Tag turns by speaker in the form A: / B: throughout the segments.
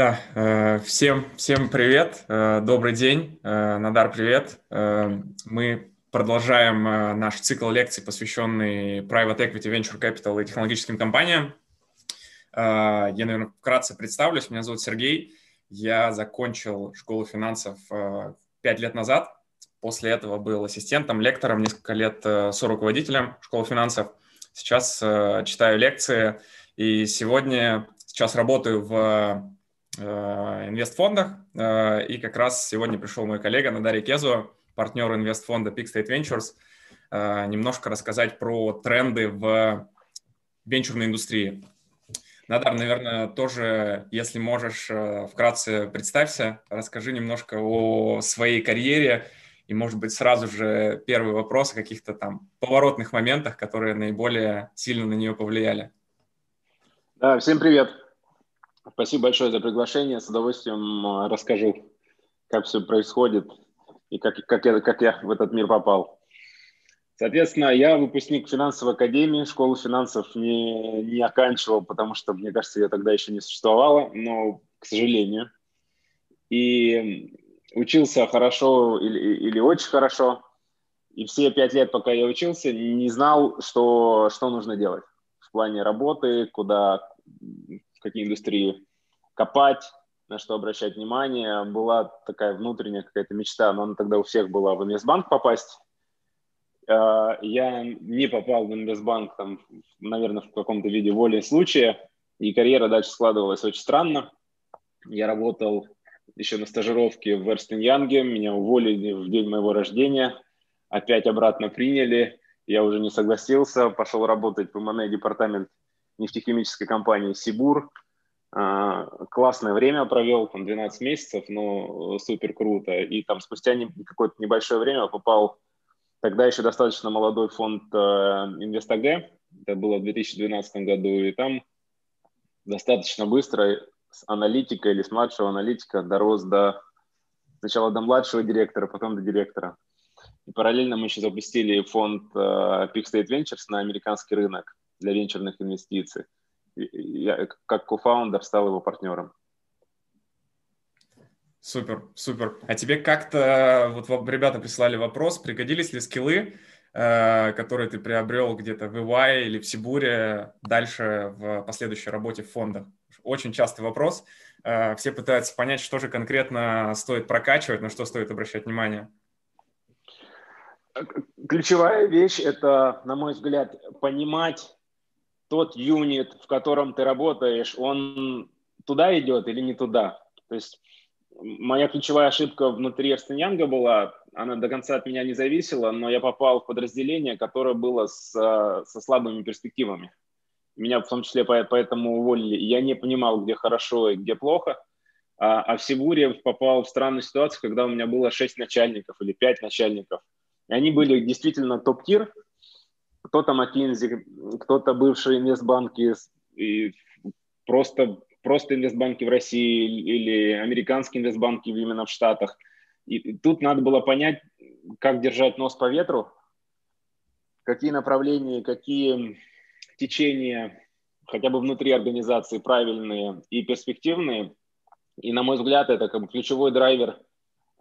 A: Да, э, всем, всем привет, э, добрый день, э, Надар, привет. Мы продолжаем наш цикл лекций, посвященный Private Equity, Venture Capital и технологическим компаниям. Я, наверное, вкратце представлюсь. Меня зовут Сергей. Я закончил школу финансов пять лет назад. После этого был ассистентом, лектором, несколько лет соруководителем школы финансов. Сейчас читаю лекции, и сегодня сейчас работаю в инвестфондах. Э, и как раз сегодня пришел мой коллега Надарий Кезу, партнер инвестфонда Peak State Ventures, э, немножко рассказать про тренды в венчурной индустрии. Надар, наверное, тоже, если можешь, вкратце представься, расскажи немножко о своей карьере и, может быть, сразу же первый вопрос о каких-то там поворотных моментах, которые наиболее сильно на нее повлияли.
B: Да, всем привет. Спасибо большое за приглашение. С удовольствием э, расскажу, как все происходит и как, как, я, как я в этот мир попал. Соответственно, я выпускник финансовой академии, школу финансов не, не оканчивал, потому что, мне кажется, я тогда еще не существовала, но, к сожалению. И учился хорошо или, или очень хорошо. И все пять лет, пока я учился, не знал, что, что нужно делать в плане работы, куда, в какие индустрии копать, на что обращать внимание. Была такая внутренняя какая-то мечта, но она тогда у всех была в инвестбанк попасть. А, я не попал в инвестбанк, там, наверное, в каком-то виде воли случая, и карьера дальше складывалась очень странно. Я работал еще на стажировке в Эрстен Янге, меня уволили в день моего рождения, опять обратно приняли, я уже не согласился, пошел работать в МНЭ департамент нефтехимической компании «Сибур». А, классное время провел, там 12 месяцев, но супер круто. И там спустя какое-то небольшое время попал тогда еще достаточно молодой фонд э, InvestAG, это было в 2012 году, и там достаточно быстро с аналитика или с младшего аналитика дорос до сначала до младшего директора, потом до директора. И параллельно мы еще запустили фонд uh, Peak State Ventures на американский рынок для венчурных инвестиций. Я как кофаундер стал его партнером.
A: Супер, супер. А тебе как-то, вот ребята прислали вопрос, пригодились ли скиллы, э, которые ты приобрел где-то в EY или в Сибуре дальше в последующей работе в фондах? Очень частый вопрос. Э, все пытаются понять, что же конкретно стоит прокачивать, на что стоит обращать внимание.
B: Ключевая вещь – это, на мой взгляд, понимать тот юнит, в котором ты работаешь, он туда идет или не туда. То есть моя ключевая ошибка внутри Эрстен Янга была, она до конца от меня не зависела, но я попал в подразделение, которое было с, со слабыми перспективами. Меня в том числе поэтому уволили. Я не понимал, где хорошо и где плохо. А, а в Сибуре попал в странную ситуацию, когда у меня было шесть начальников или пять начальников. И они были действительно топ-тир, кто-то McKinsey, кто-то бывшие инвестбанки и просто, просто инвестбанки в России или американские инвестбанки именно в Штатах. И тут надо было понять, как держать нос по ветру, какие направления, какие течения хотя бы внутри организации правильные и перспективные. И, на мой взгляд, это как бы ключевой драйвер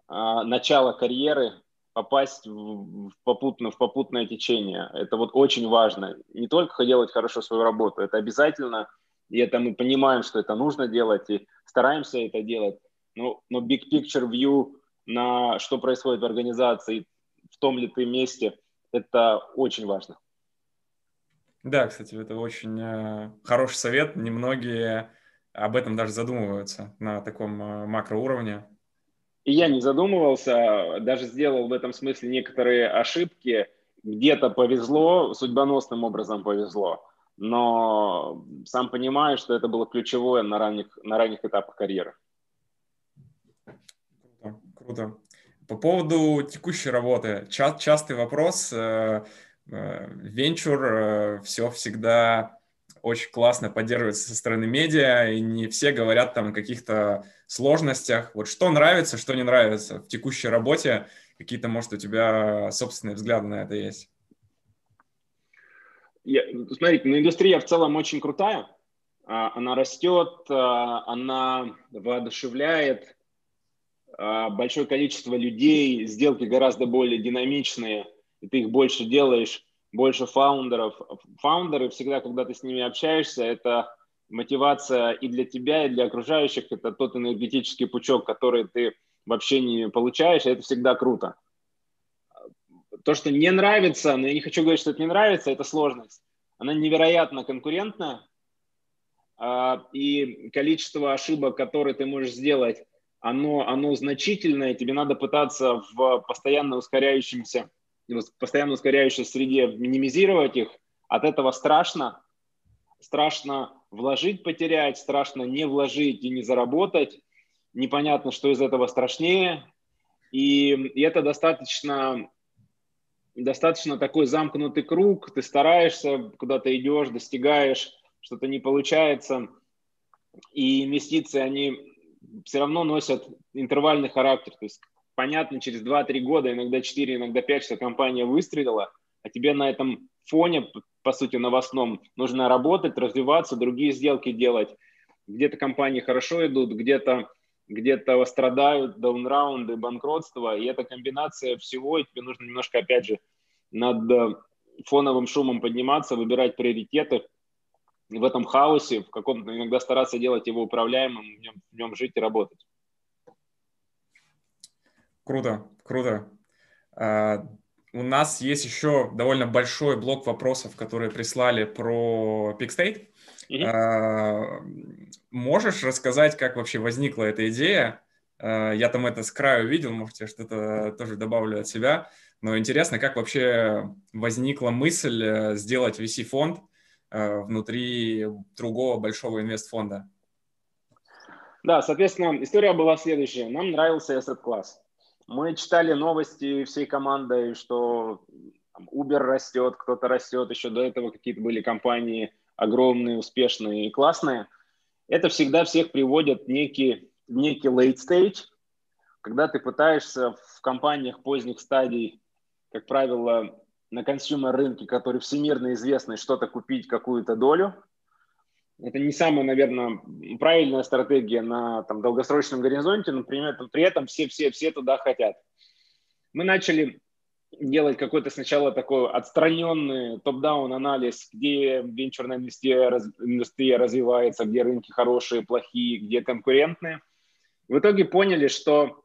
B: а, начала карьеры попасть в, попутно, в попутное течение. Это вот очень важно. Не только делать хорошо свою работу, это обязательно, и это мы понимаем, что это нужно делать, и стараемся это делать. Но, но big picture view на что происходит в организации, в том ли ты месте, это очень важно.
A: Да, кстати, это очень э, хороший совет. Немногие об этом даже задумываются на таком э, макроуровне.
B: И я не задумывался, даже сделал в этом смысле некоторые ошибки. Где-то повезло, судьбоносным образом повезло. Но сам понимаю, что это было ключевое на ранних, на ранних этапах карьеры.
A: Круто, круто. По поводу текущей работы. Ча- частый вопрос. Э, э, венчур э, все всегда очень классно поддерживается со стороны медиа, и не все говорят там о каких-то сложностях. Вот что нравится, что не нравится в текущей работе, какие-то, может, у тебя собственные взгляды на это есть?
B: Я, смотрите, ну, индустрия в целом очень крутая. она растет, она воодушевляет, большое количество людей, сделки гораздо более динамичные, и ты их больше делаешь, больше фаундеров. Фаундеры всегда, когда ты с ними общаешься, это мотивация и для тебя, и для окружающих. Это тот энергетический пучок, который ты в общении получаешь, и это всегда круто. То, что не нравится, но я не хочу говорить, что это не нравится, это сложность. Она невероятно конкурентная, а, и количество ошибок, которые ты можешь сделать, оно, оно значительное, тебе надо пытаться в постоянно ускоряющемся постоянно ускоряющейся среде минимизировать их, от этого страшно. Страшно вложить, потерять, страшно не вложить и не заработать. Непонятно, что из этого страшнее. И, и это достаточно, достаточно такой замкнутый круг. Ты стараешься, куда-то идешь, достигаешь, что-то не получается. И инвестиции, они все равно носят интервальный характер. То есть понятно через 2-3 года, иногда 4, иногда 5, что компания выстрелила, а тебе на этом фоне, по сути, новостном, нужно работать, развиваться, другие сделки делать. Где-то компании хорошо идут, где-то где-то страдают даунраунды, банкротство, и это комбинация всего, и тебе нужно немножко, опять же, над э, фоновым шумом подниматься, выбирать приоритеты, в этом хаосе, в каком-то иногда стараться делать его управляемым, в нем, в нем жить и работать.
A: Круто, круто. А, у нас есть еще довольно большой блок вопросов, которые прислали про. Mm-hmm. А, можешь рассказать, как вообще возникла эта идея? А, я там это с краю видел, может, я что-то тоже добавлю от себя. Но интересно, как вообще возникла мысль э, сделать VC-фонд э, внутри другого большого инвестфонда?
B: Да, соответственно, история была следующая. Нам нравился asset класс. Мы читали новости всей командой, что Uber растет, кто-то растет, еще до этого какие-то были компании огромные, успешные и классные. Это всегда всех приводит некий, некий late stage, когда ты пытаешься в компаниях поздних стадий, как правило, на consumer рынке, который всемирно известный, что-то купить, какую-то долю – это не самая, наверное, правильная стратегия на там, долгосрочном горизонте, но при этом, при этом все, все, все туда хотят. Мы начали делать какой-то сначала такой отстраненный top-down анализ, где венчурная индустрия, индустрия развивается, где рынки хорошие, плохие, где конкурентные. В итоге поняли, что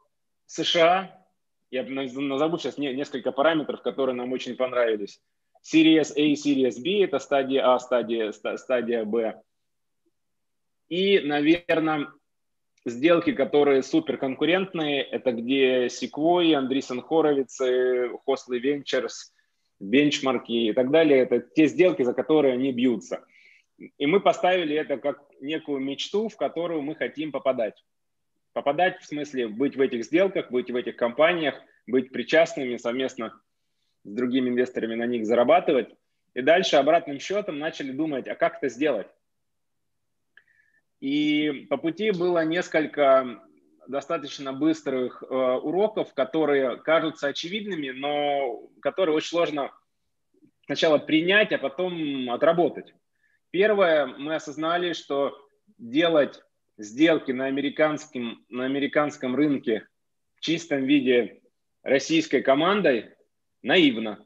B: США, я назову сейчас несколько параметров, которые нам очень понравились. Series A, Series B – это стадия А, стадия, стадия Б – и, наверное, сделки, которые супер конкурентные, это где Sequoia, Андрисен Хоровиц, Хослы Ventures, бенчмарки и так далее. Это те сделки, за которые они бьются. И мы поставили это как некую мечту, в которую мы хотим попадать. Попадать в смысле быть в этих сделках, быть в этих компаниях, быть причастными совместно с другими инвесторами на них зарабатывать. И дальше обратным счетом начали думать, а как это сделать? И по пути было несколько достаточно быстрых э, уроков, которые кажутся очевидными, но которые очень сложно сначала принять, а потом отработать. Первое, мы осознали, что делать сделки на американском, на американском рынке в чистом виде российской командой наивно.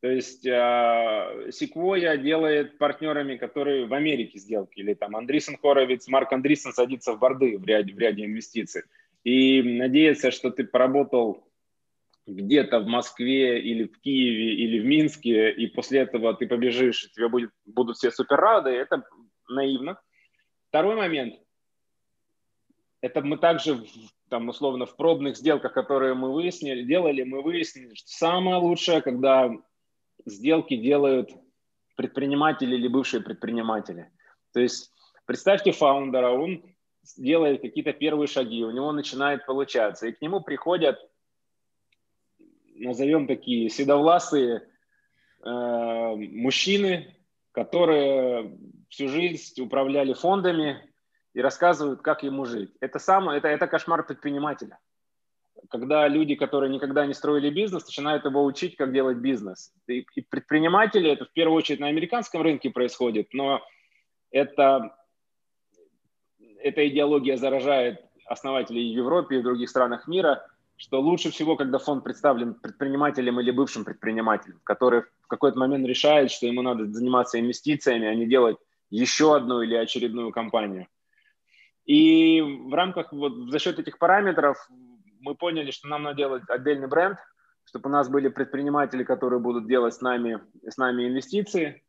B: То есть Sequoia делает партнерами, которые в Америке сделки, или там Андрисен Хоровиц, Марк Андрисен садится в борды в ряде, в ряде инвестиций. И надеяться, что ты поработал где-то в Москве или в Киеве или в Минске, и после этого ты побежишь, и тебе будет, будут все супер рады, это наивно. Второй момент. Это мы также там условно в пробных сделках, которые мы выяснили, делали, мы выяснили, что самое лучшее, когда сделки делают предприниматели или бывшие предприниматели. То есть представьте фаундера, он делает какие-то первые шаги, у него начинает получаться, и к нему приходят, назовем такие седовласые э, мужчины, которые всю жизнь управляли фондами и рассказывают, как ему жить. Это самое, это, это кошмар предпринимателя когда люди, которые никогда не строили бизнес, начинают его учить, как делать бизнес. И, и предприниматели, это в первую очередь на американском рынке происходит, но это, эта идеология заражает основателей в Европе и в других странах мира, что лучше всего, когда фонд представлен предпринимателем или бывшим предпринимателем, который в какой-то момент решает, что ему надо заниматься инвестициями, а не делать еще одну или очередную компанию. И в рамках, вот за счет этих параметров мы поняли, что нам надо делать отдельный бренд, чтобы у нас были предприниматели, которые будут делать с нами, с нами инвестиции.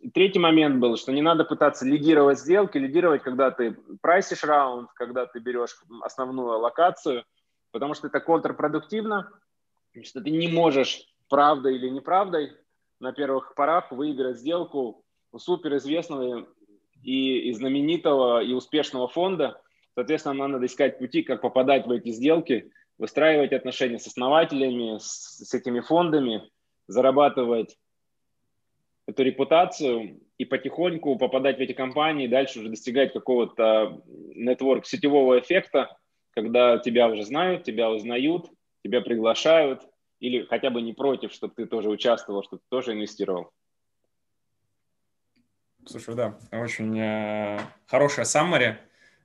B: И третий момент был, что не надо пытаться лидировать сделки, лидировать, когда ты прайсишь раунд, когда ты берешь основную локацию, потому что это контрпродуктивно, что ты не можешь правдой или неправдой на первых порах выиграть сделку у суперизвестного и, и знаменитого и успешного фонда. Соответственно, нам надо искать пути, как попадать в эти сделки, выстраивать отношения с основателями, с, с этими фондами, зарабатывать эту репутацию и потихоньку попадать в эти компании, дальше уже достигать какого-то нетворк сетевого эффекта, когда тебя уже знают, тебя узнают, тебя приглашают, или хотя бы не против, чтобы ты тоже участвовал, чтобы ты тоже инвестировал.
A: Слушай, да, очень э, хорошая саммари.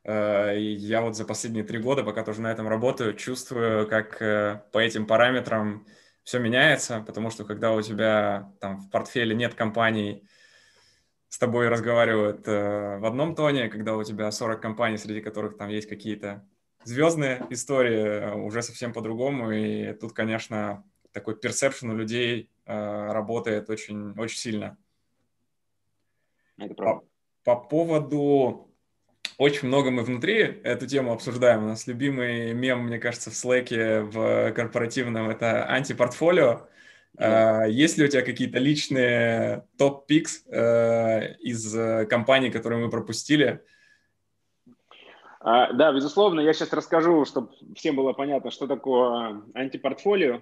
A: Э, я вот за последние три года, пока тоже на этом работаю, чувствую, как э, по этим параметрам все меняется, потому что когда у тебя там в портфеле нет компаний, с тобой разговаривают э, в одном тоне, когда у тебя 40 компаний, среди которых там есть какие-то звездные истории, уже совсем по-другому. И тут, конечно, такой персепшн у людей э, работает очень, очень сильно. Это правда. По, по поводу... Очень много мы внутри эту тему обсуждаем. У нас любимый мем, мне кажется, в Slack в корпоративном — это антипортфолио. Yeah. Есть ли у тебя какие-то личные топ-пикс э, из э, компаний, которые мы пропустили?
B: А, да, безусловно. Я сейчас расскажу, чтобы всем было понятно, что такое антипортфолио.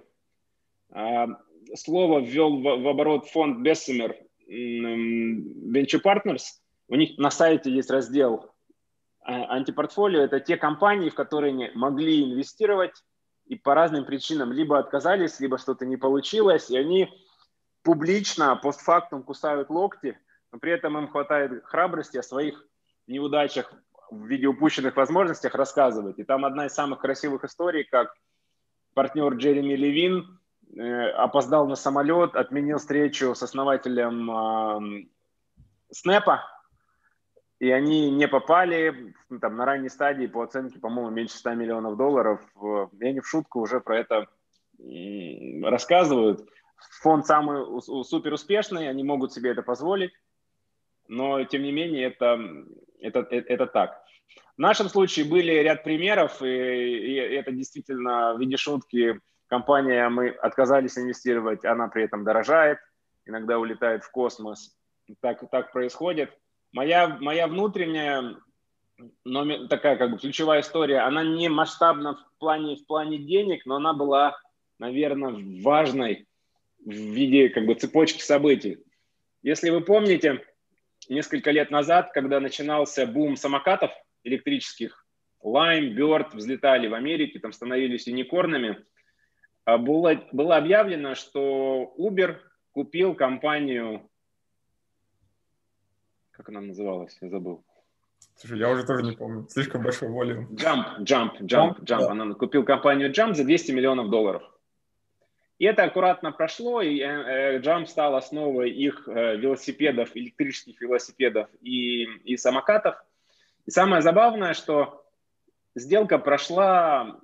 B: А, слово ввел в оборот фонд Bessemer Venture Partners, у них на сайте есть раздел а, антипортфолио. Это те компании, в которые не могли инвестировать и по разным причинам либо отказались, либо что-то не получилось, и они публично, постфактум кусают локти, но при этом им хватает храбрости о своих неудачах в виде упущенных возможностях рассказывать. И там одна из самых красивых историй, как партнер Джереми Левин Э, опоздал на самолет, отменил встречу с основателем э, Снэпа, и они не попали там, на ранней стадии по оценке, по-моему, меньше 100 миллионов долларов. И они в шутку уже про это рассказывают. Фонд самый супер успешный, они могут себе это позволить, но тем не менее это, это, это, это так. В нашем случае были ряд примеров, и, и это действительно в виде шутки компания, мы отказались инвестировать, она при этом дорожает, иногда улетает в космос. Так, так происходит. Моя, моя внутренняя, но такая как бы ключевая история, она не масштабна в плане, в плане денег, но она была, наверное, важной в виде как бы цепочки событий. Если вы помните, несколько лет назад, когда начинался бум самокатов электрических, Lime, Bird взлетали в Америке, там становились юникорнами – а было, было объявлено, что Uber купил компанию, как она называлась, я забыл.
A: Слушай, я уже тоже не помню. Слишком большой волюм.
B: Jump, Jump, Jump, Jump. Да. Она купил компанию Jump за 200 миллионов долларов. И это аккуратно прошло, и э, Jump стал основой их э, велосипедов, электрических велосипедов и, и самокатов. И самое забавное, что сделка прошла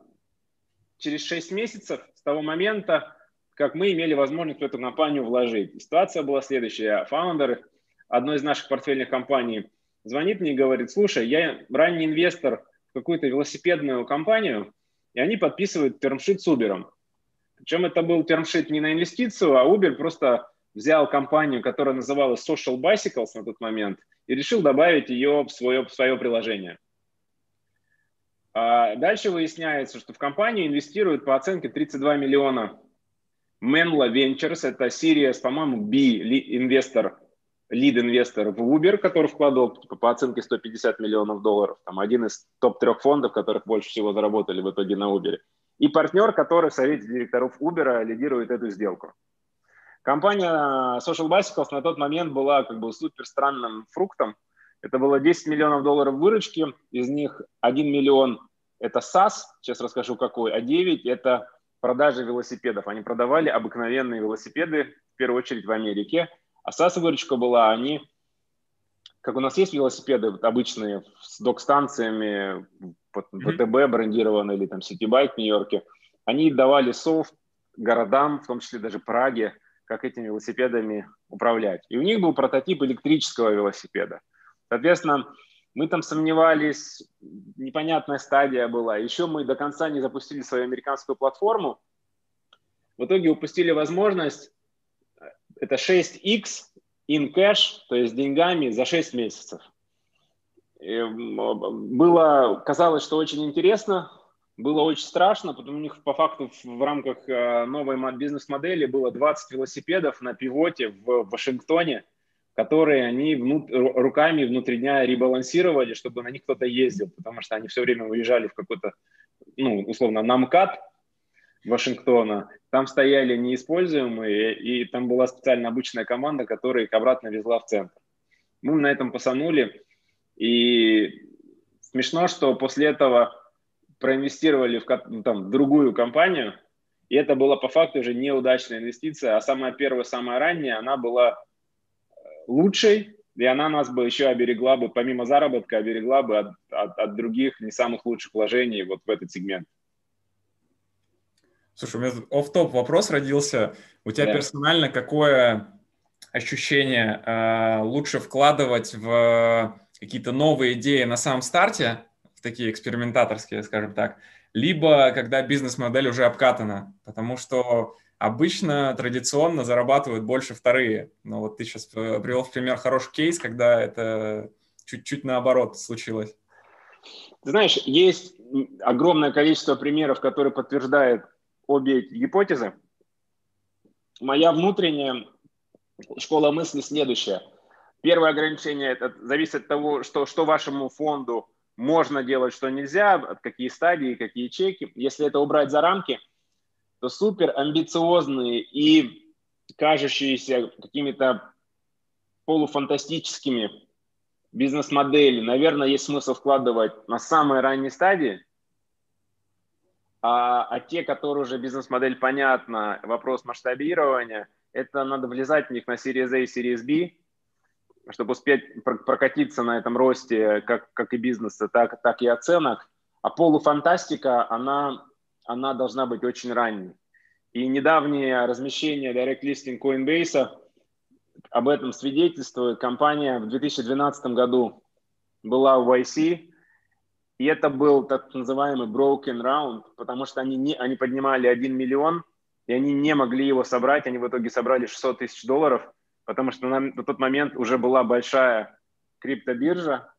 B: через 6 месяцев с того момента, как мы имели возможность в эту компанию вложить. И ситуация была следующая. Фаундер одной из наших портфельных компаний звонит мне и говорит, слушай, я ранний инвестор в какую-то велосипедную компанию, и они подписывают термшит с Uber. Причем это был термшит не на инвестицию, а Uber просто взял компанию, которая называлась Social Bicycles на тот момент, и решил добавить ее в свое, в свое приложение. А дальше выясняется, что в компанию инвестируют по оценке 32 миллиона. Menlo Ventures, это Sirius, по-моему, B-инвестор, лид-инвестор в Uber, который вкладывал по оценке 150 миллионов долларов. Там один из топ-трех фондов, которых больше всего заработали в итоге на Uber. И партнер, который в совете директоров Uber лидирует эту сделку. Компания Social Bicycles на тот момент была как бы супер странным фруктом, Это было 10 миллионов долларов выручки, из них 1 миллион – это САС, сейчас расскажу какой, а 9 – это продажи велосипедов. Они продавали обыкновенные велосипеды, в первую очередь в Америке. А САС выручка была, они, как у нас есть велосипеды обычные с док-станциями, ВТБ брендированные или там Ситибайк в Нью-Йорке, они давали софт городам, в том числе даже Праге, как этими велосипедами управлять. И у них был прототип электрического велосипеда. Соответственно, мы там сомневались, непонятная стадия была. Еще мы до конца не запустили свою американскую платформу. В итоге упустили возможность, это 6x in cash, то есть деньгами за 6 месяцев. И было, казалось, что очень интересно, было очень страшно, потому у них по факту в рамках э, новой бизнес-модели было 20 велосипедов на пивоте в Вашингтоне, которые они внут, руками внутри дня ребалансировали, чтобы на них кто-то ездил, потому что они все время уезжали в какой-то, ну, условно, намкат Вашингтона. Там стояли неиспользуемые, и там была специально обычная команда, которая их обратно везла в центр. Мы на этом посанули, и смешно, что после этого проинвестировали в, ну, там, в другую компанию, и это была по факту уже неудачная инвестиция, а самая первая, самая ранняя, она была э, лучшей, и она нас бы еще оберегла бы, помимо заработка, оберегла бы от, от, от других не самых лучших вложений вот в этот сегмент.
A: Слушай, у меня тут оф-топ вопрос родился. У тебя да. персонально какое ощущение э, лучше вкладывать в какие-то новые идеи на самом старте такие экспериментаторские, скажем так, либо когда бизнес-модель уже обкатана, потому что обычно традиционно зарабатывают больше вторые. Но вот ты сейчас э, привел в пример хороший кейс, когда это чуть-чуть наоборот случилось.
B: Ты знаешь, есть огромное количество примеров, которые подтверждают обе гипотезы. Моя внутренняя школа мысли следующая. Первое ограничение это зависит от того, что, что вашему фонду можно делать, что нельзя, какие стадии, какие чеки. Если это убрать за рамки, то супер амбициозные и кажущиеся какими-то полуфантастическими бизнес-модели, наверное, есть смысл вкладывать на самой ранней стадии, а, а те, которые уже бизнес-модель понятна, вопрос масштабирования, это надо влезать в них на Series A Series B, чтобы успеть прокатиться на этом росте как, как и бизнеса, так, так и оценок. А полуфантастика, она, она должна быть очень ранней. И недавнее размещение Direct Listing Coinbase об этом свидетельствует. Компания в 2012 году была в YC, и это был так называемый broken round, потому что они, не, они поднимали 1 миллион, и они не могли его собрать. Они в итоге собрали 600 тысяч долларов – потому что на, на тот момент уже была большая криптобиржа,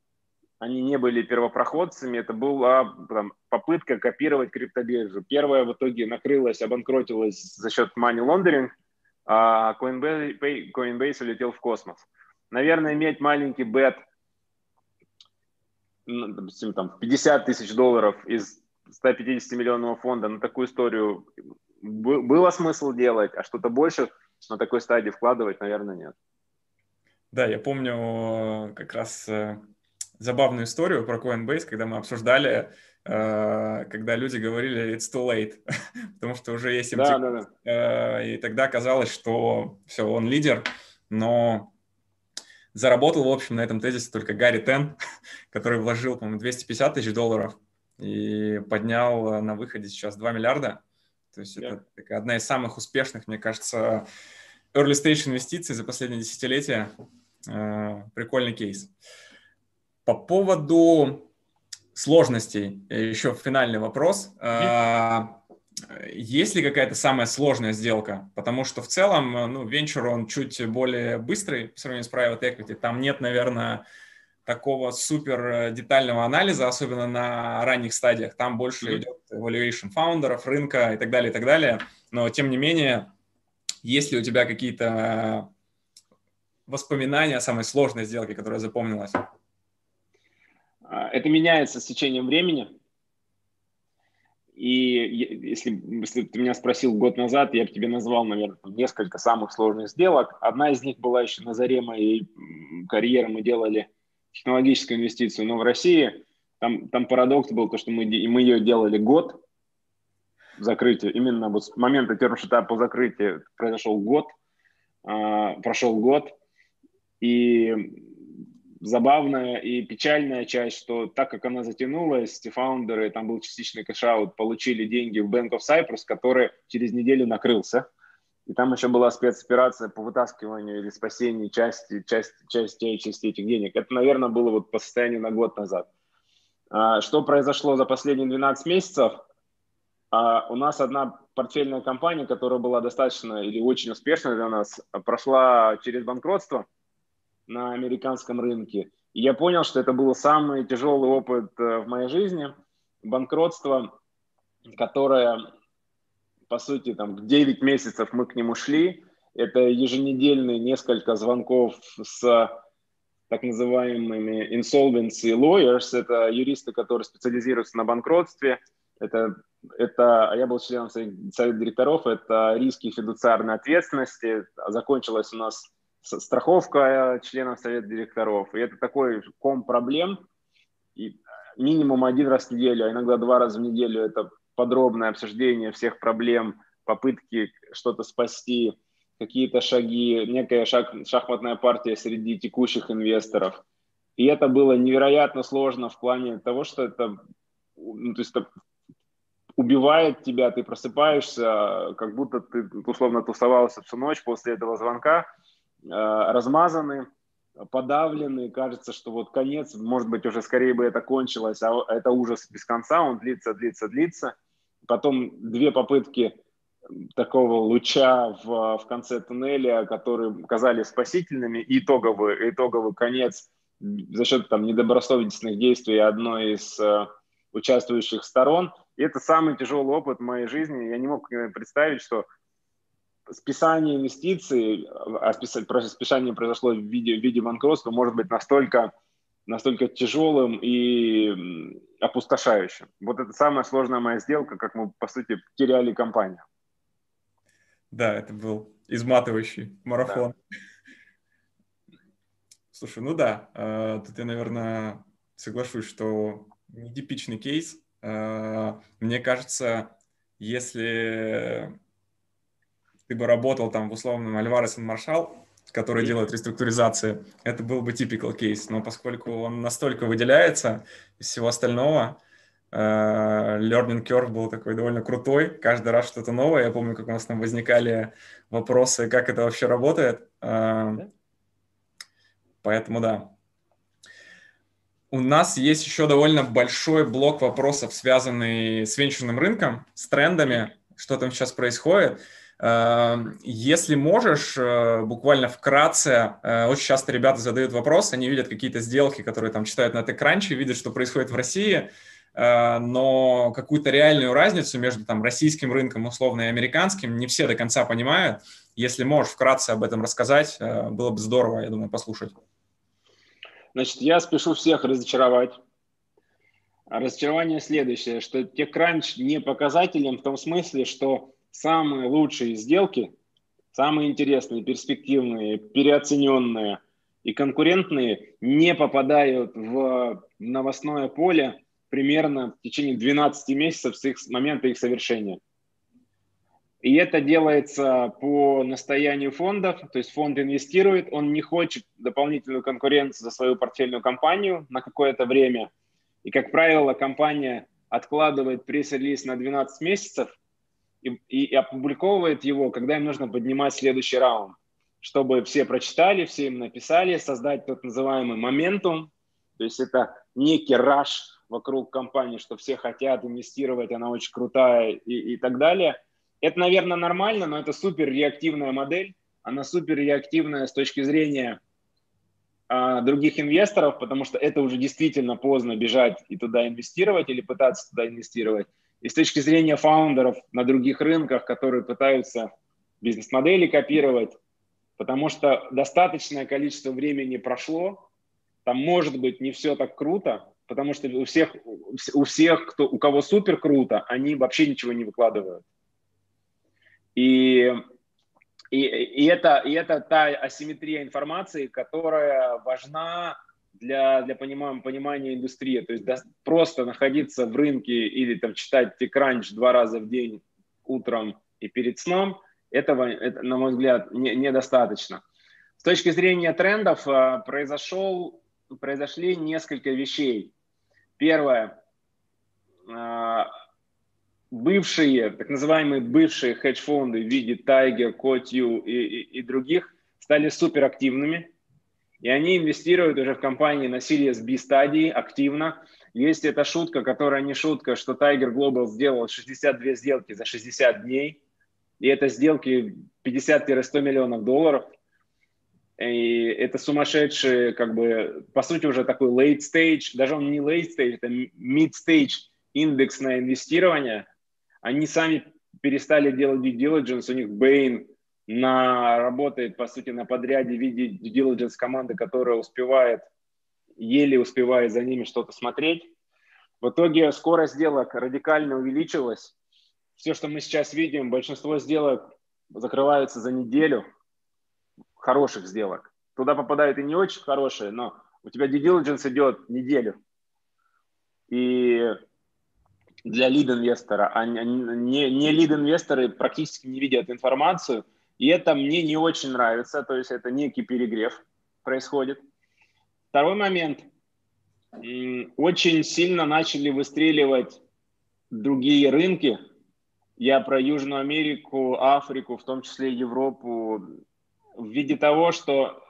B: они не были первопроходцами, это была там, попытка копировать криптобиржу. Первая в итоге накрылась, обанкротилась за счет money laundering, а Coinbase, Coinbase улетел в космос. Наверное, иметь маленький бет, допустим, там, 50 тысяч долларов из 150 миллионного фонда на такую историю было смысл делать, а что-то больше – на такой стадии вкладывать, наверное, нет.
A: Да, я помню как раз э, забавную историю про Coinbase, когда мы обсуждали, э, когда люди говорили «it's too late», потому что уже есть MT. Да, да, да. Э, и тогда казалось, что все, он лидер, но заработал, в общем, на этом тезисе только Гарри Тен, который вложил, по-моему, 250 тысяч долларов и поднял на выходе сейчас 2 миллиарда. То есть yeah. это такая одна из самых успешных, мне кажется, early stage инвестиций за последние десятилетия. Э, прикольный кейс. По поводу сложностей, еще финальный вопрос. Mm-hmm. Есть ли какая-то самая сложная сделка? Потому что в целом, ну, венчур, он чуть более быстрый по сравнению с private equity. Там нет, наверное, такого супер э, детального анализа, особенно на ранних стадиях. Там больше mm-hmm. идет evaluation фаундеров, рынка и так далее, и так далее. Но, тем не менее, есть ли у тебя какие-то воспоминания о самой сложной сделке, которая запомнилась?
B: А, это меняется с течением времени. И если, если ты меня спросил год назад, я бы тебе назвал, наверное, несколько самых сложных сделок. Одна из них была еще на заре моей карьеры. Мы делали технологическую инвестицию, но в России там, там парадокс был, то, что мы, мы ее делали год, закрытия, именно вот с момента term sheet а по закрытию произошел год, э, прошел год, и забавная и печальная часть, что так как она затянулась, founder ы, там был частичный cash-out, получили деньги в Bank of Cyprus, который через неделю накрылся. И там еще была спецоперация по вытаскиванию или спасению части, части, части, части этих денег. Это, наверное, было вот по состоянию на год назад. А, что произошло за последние 12 месяцев? А, у нас одна портфельная компания, которая была достаточно или очень успешная для нас, прошла через банкротство – на американском рынке. И я понял, что это был самый тяжелый опыт э, в моей жизни. Банкротство, которое, по сути, там 9 месяцев мы к нему шли. Это еженедельные несколько звонков с так называемыми insolvency lawyers. Это юристы, которые специализируются на банкротстве. Это, это, я был членом совета директоров, это риски фидуциарной ответственности. Закончилось у нас страховка членов совета директоров. И это такой ком проблем. И минимум один раз в неделю, а иногда два раза в неделю это подробное обсуждение всех проблем, попытки что-то спасти, какие-то шаги, некая шаг, шахматная партия среди текущих инвесторов. И это было невероятно сложно в плане того, что это, ну, то есть это убивает тебя, ты просыпаешься, как будто ты условно тусовался всю ночь после этого звонка, Э, размазаны, подавлены, кажется, что вот конец, может быть, уже скорее бы это кончилось, а это ужас без конца, он длится, длится, длится. Потом две попытки такого луча в, в конце туннеля, которые казались спасительными, итоговый, итоговый конец за счет там, недобросовестных действий одной из э, участвующих сторон. И это самый тяжелый опыт в моей жизни. Я не мог представить, что списание инвестиций, а списание произошло в виде, в виде банкротства, может быть настолько, настолько тяжелым и опустошающим. Вот это самая сложная моя сделка, как мы, по сути, теряли компанию.
A: Да, это был изматывающий марафон. Да. Слушай, ну да, э, тут я, наверное, соглашусь, что нетипичный кейс. Э, мне кажется, если ты бы работал там в условном Альварес и Маршал, который делает реструктуризации, это был бы typical кейс. Но поскольку он настолько выделяется из всего остального, э, learning curve был такой довольно крутой. Каждый раз что-то новое. Я помню, как у нас там возникали вопросы, как это вообще работает. Э, поэтому да. У нас есть еще довольно большой блок вопросов, связанный с венчурным рынком, с трендами, что там сейчас происходит. Эм, если можешь, э, буквально вкратце, э, очень часто ребята задают вопрос, они видят какие-то сделки, которые там читают на TechCrunch, видят, что происходит в России, э, но какую-то реальную разницу между там российским рынком условно и американским не все до конца понимают. Если можешь вкратце об этом рассказать, было бы здорово, я думаю, послушать.
B: Значит, я спешу всех разочаровать. Разочарование следующее, что TechCrunch не показателен в том смысле, что самые лучшие сделки, самые интересные, перспективные, переоцененные и конкурентные не попадают в новостное поле примерно в течение 12 месяцев с их с момента их совершения. И это делается по настоянию фондов, то есть фонд инвестирует, он не хочет дополнительную конкуренцию за свою портфельную компанию на какое-то время. И, как правило, компания откладывает пресс-релиз на 12 месяцев, и, и опубликовывает его, когда им нужно поднимать следующий раунд, чтобы все прочитали, все им написали, создать тот называемый моментум, то есть это некий раш вокруг компании, что все хотят инвестировать, она очень крутая и, и так далее. Это, наверное, нормально, но это супер реактивная модель, она супер реактивная с точки зрения а, других инвесторов, потому что это уже действительно поздно бежать и туда инвестировать или пытаться туда инвестировать. И с точки зрения фаундеров на других рынках, которые пытаются бизнес-модели копировать, потому что достаточное количество времени прошло, там может быть не все так круто, потому что у всех, у всех кто, у кого супер круто, они вообще ничего не выкладывают. И, и, и, это, и это та асимметрия информации, которая важна для, для понимания, понимания индустрии. То есть да, просто находиться в рынке или там читать TechCrunch два раза в день утром и перед сном, этого, это, на мой взгляд, не, недостаточно. С точки зрения трендов а, произошел, произошли несколько вещей. Первое. А, бывшие, так называемые бывшие хедж-фонды в виде Tiger, Cotiu и, и, и других стали суперактивными и они инвестируют уже в компании на Series B стадии активно. Есть эта шутка, которая не шутка, что Tiger Global сделал 62 сделки за 60 дней. И это сделки 50-100 миллионов долларов. И это сумасшедший, как бы, по сути, уже такой late stage, даже он не late stage, это mid stage индексное инвестирование. Они сами перестали делать due diligence, у них Bain на, работает, по сути, на подряде в виде due diligence команды, которая успевает, еле успевает за ними что-то смотреть. В итоге скорость сделок радикально увеличилась. Все, что мы сейчас видим, большинство сделок закрываются за неделю, хороших сделок. Туда попадают и не очень хорошие, но у тебя due diligence идет неделю. И для лид-инвестора, а не, не лид-инвесторы практически не видят информацию – и это мне не очень нравится, то есть это некий перегрев происходит. Второй момент. Очень сильно начали выстреливать другие рынки. Я про Южную Америку, Африку, в том числе Европу, в виде того, что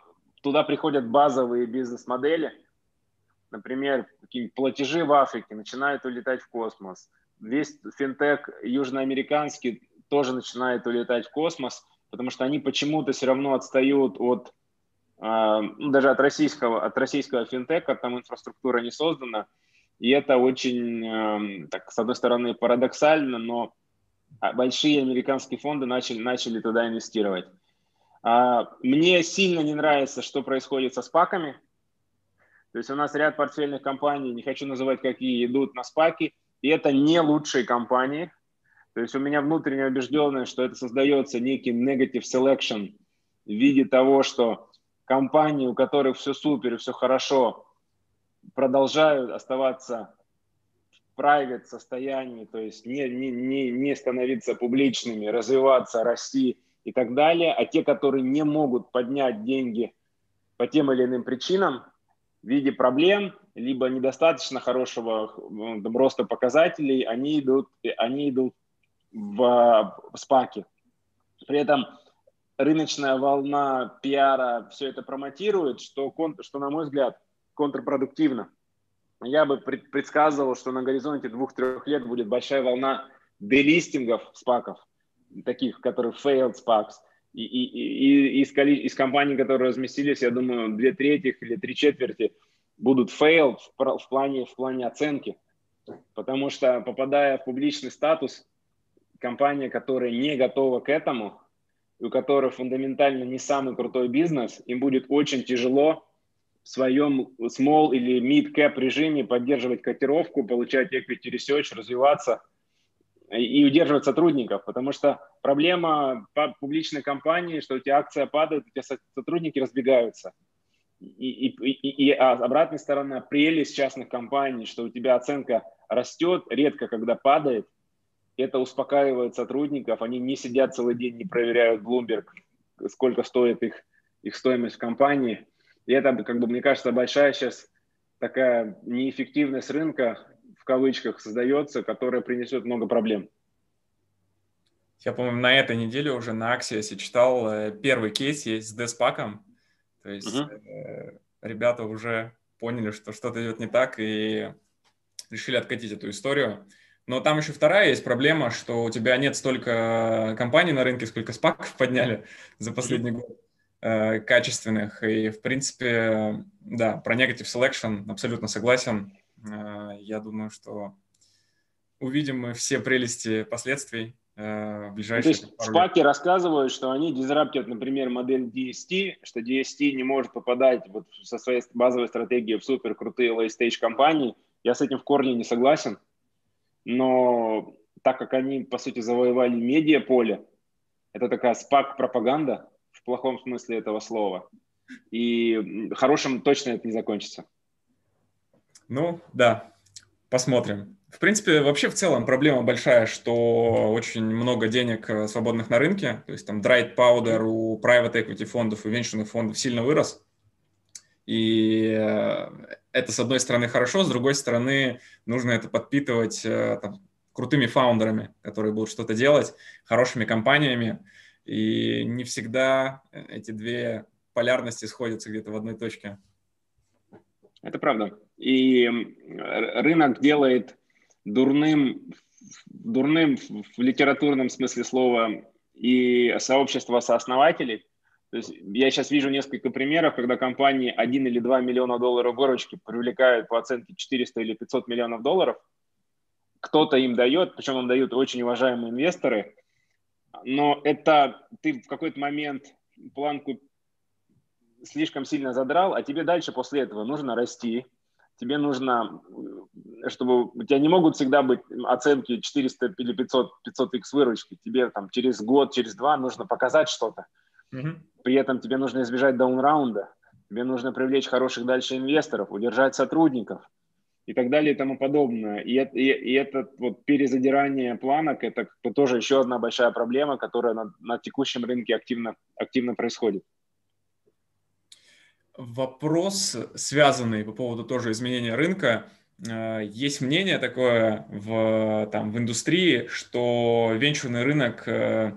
B: туда приходят базовые бизнес-модели. Например, платежи в Африке начинают улетать в космос. Весь финтех южноамериканский тоже начинает улетать в космос – потому что они почему-то все равно отстают от а, ну, даже от российского, от российского финтеха, там инфраструктура не создана, и это очень, эм, так, с одной стороны, парадоксально, но большие американские фонды начали, начали туда инвестировать. А, мне сильно не нравится, что происходит со спаками. То есть у нас ряд портфельных компаний, не хочу называть какие, идут на спаки, и это не лучшие компании, то есть у меня внутренняя убежденность, что это создается некий negative selection в виде того, что компании, у которых все супер и все хорошо, продолжают оставаться в private состоянии, то есть не, не, не, не становиться публичными, развиваться, расти и так далее, а те, которые не могут поднять деньги по тем или иным причинам в виде проблем, либо недостаточно хорошего роста показателей, они идут, они идут в, в спаке. При этом рыночная волна пиара все это промотирует, что, что на мой взгляд, контрпродуктивно. Я бы предсказывал, что на горизонте двух-трех лет будет большая волна делистингов спаков, таких, которые failed SPACs. И, и, и, и из, из компаний, которые разместились, я думаю, две трети или три четверти будут failed в, в, плане, в плане оценки. Потому что, попадая в публичный статус, компания, которая не готова к этому, у которой фундаментально не самый крутой бизнес, им будет очень тяжело в своем small или mid cap режиме поддерживать котировку, получать equity research, развиваться и удерживать сотрудников, потому что проблема публичной компании, что у тебя акция падает, у тебя сотрудники разбегаются. И, и, и, и а обратная сторона, прелесть частных компаний, что у тебя оценка растет, редко когда падает – это успокаивает сотрудников, они не сидят целый день, не проверяют Bloomberg, сколько стоит их, их стоимость в компании. И это, как бы, мне кажется, большая сейчас такая неэффективность рынка, в кавычках, создается, которая принесет много проблем.
A: Я, по-моему, на этой неделе уже на Axios читал э, первый кейс есть с Деспаком. То есть угу. э, ребята уже поняли, что что-то идет не так и решили откатить эту историю. Но там еще вторая есть проблема, что у тебя нет столько компаний на рынке, сколько спаков подняли за последний год э, качественных. И, в принципе, да, про negative selection абсолютно согласен. Э, я думаю, что увидим мы все прелести последствий э, в ближайшие
B: То есть спаки рассказывают, что они дизраптят, например, модель DST, что DST не может попадать вот со своей базовой стратегией в супер крутые late-stage компании. Я с этим в корне не согласен но так как они, по сути, завоевали медиаполе, это такая спак-пропаганда в плохом смысле этого слова, и хорошим точно это не закончится.
A: Ну, да, посмотрим. В принципе, вообще в целом проблема большая, что очень много денег э, свободных на рынке, то есть там dry powder у private equity фондов и венчурных фондов сильно вырос. И э, это, с одной стороны, хорошо, с другой стороны, нужно это подпитывать э, там, крутыми фаундерами, которые будут что-то делать, хорошими компаниями. И не всегда эти две полярности сходятся где-то в одной точке.
B: Это правда. И рынок делает дурным, дурным в литературном смысле слова и сообщество сооснователей. То есть я сейчас вижу несколько примеров, когда компании 1 или 2 миллиона долларов выручки привлекают по оценке 400 или 500 миллионов долларов. Кто-то им дает, причем им дают очень уважаемые инвесторы, но это ты в какой-то момент планку слишком сильно задрал, а тебе дальше после этого нужно расти, тебе нужно, чтобы у тебя не могут всегда быть оценки 400 или 500, 500 x выручки. Тебе там через год, через два нужно показать что-то. Mm-hmm. При этом тебе нужно избежать даунраунда, тебе нужно привлечь хороших дальше инвесторов, удержать сотрудников и так далее и тому подобное. И, и, и это вот перезадирание планок, это тоже еще одна большая проблема, которая на, на текущем рынке активно, активно происходит
A: вопрос, связанный по поводу тоже изменения рынка. Э, есть мнение такое в, там, в индустрии, что венчурный рынок э,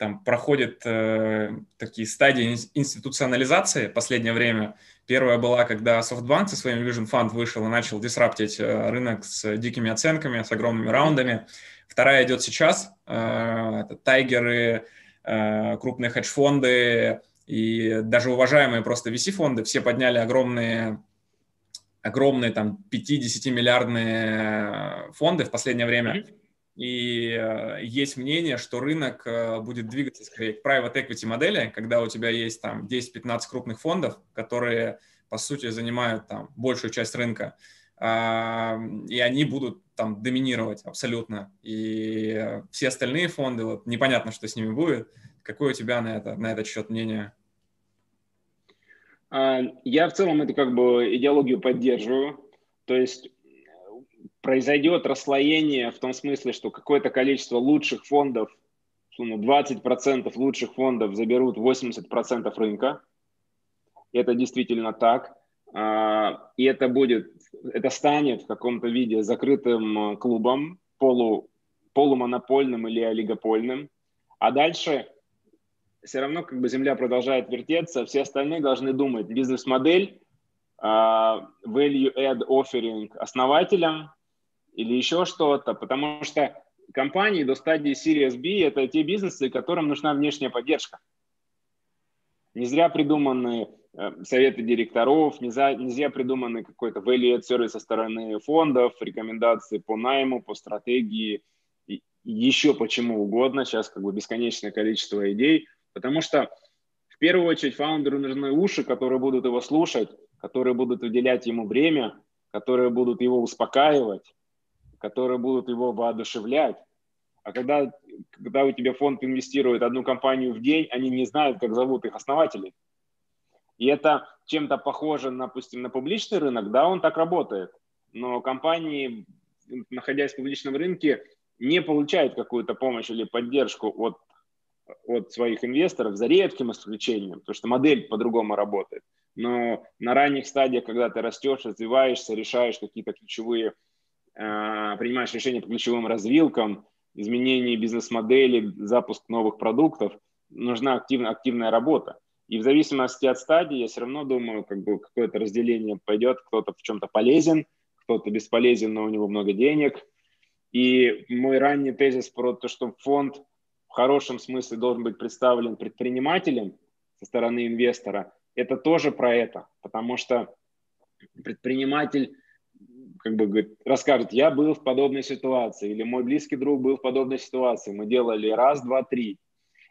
A: там, проходит э, такие стадии институционализации в последнее время. Первая была, когда SoftBank со своим Vision Fund вышел и начал дисраптить рынок с дикими оценками, с огромными раундами. Вторая идет сейчас. Это тайгеры, крупные хедж-фонды, и даже уважаемые просто VC-фонды все подняли огромные, огромные там 5-10 миллиардные фонды в последнее время. И э, есть мнение, что рынок э, будет двигаться скорее к private equity модели, когда у тебя есть там 10-15 крупных фондов, которые по сути занимают там большую часть рынка, э, и они будут там доминировать абсолютно. И все остальные фонды, вот непонятно, что с ними будет. Какое у тебя на, это, на этот счет мнение?
B: А, я в целом эту как бы идеологию поддерживаю. То есть произойдет расслоение в том смысле, что какое-то количество лучших фондов, 20% лучших фондов заберут 80% рынка. Это действительно так. А, и это будет, это станет в каком-то виде закрытым клубом, полу, полумонопольным или олигопольным. А дальше все равно как бы земля продолжает вертеться, все остальные должны думать бизнес-модель, uh, value add offering основателям или еще что-то, потому что компании до стадии Series B – это те бизнесы, которым нужна внешняя поддержка. Не зря придуманы э, советы директоров, не зря, не зря придуманы какой-то value сервис со стороны фондов, рекомендации по найму, по стратегии, и еще почему угодно. Сейчас как бы бесконечное количество идей – Потому что в первую очередь фаундеру нужны уши, которые будут его слушать, которые будут уделять ему время, которые будут его успокаивать, которые будут его воодушевлять. А когда, когда у тебя фонд инвестирует одну компанию в день, они не знают, как зовут их основателей. И это чем-то похоже, допустим, на публичный рынок, да, он так работает. Но компании, находясь в публичном рынке, не получают какую-то помощь или поддержку от от своих инвесторов, за редким исключением, потому что модель по-другому работает. Но на ранних стадиях, когда ты растешь, развиваешься, решаешь какие-то ключевые, принимаешь решения по ключевым развилкам, изменение бизнес-модели, запуск новых продуктов, нужна активная, активная работа. И в зависимости от стадии, я все равно думаю, как бы какое-то разделение пойдет, кто-то в чем-то полезен, кто-то бесполезен, но у него много денег. И мой ранний тезис про то, что фонд в хорошем смысле должен быть представлен предпринимателем со стороны инвестора, это тоже про это, потому что предприниматель как бы говорит, расскажет, я был в подобной ситуации, или мой близкий друг был в подобной ситуации, мы делали раз, два, три.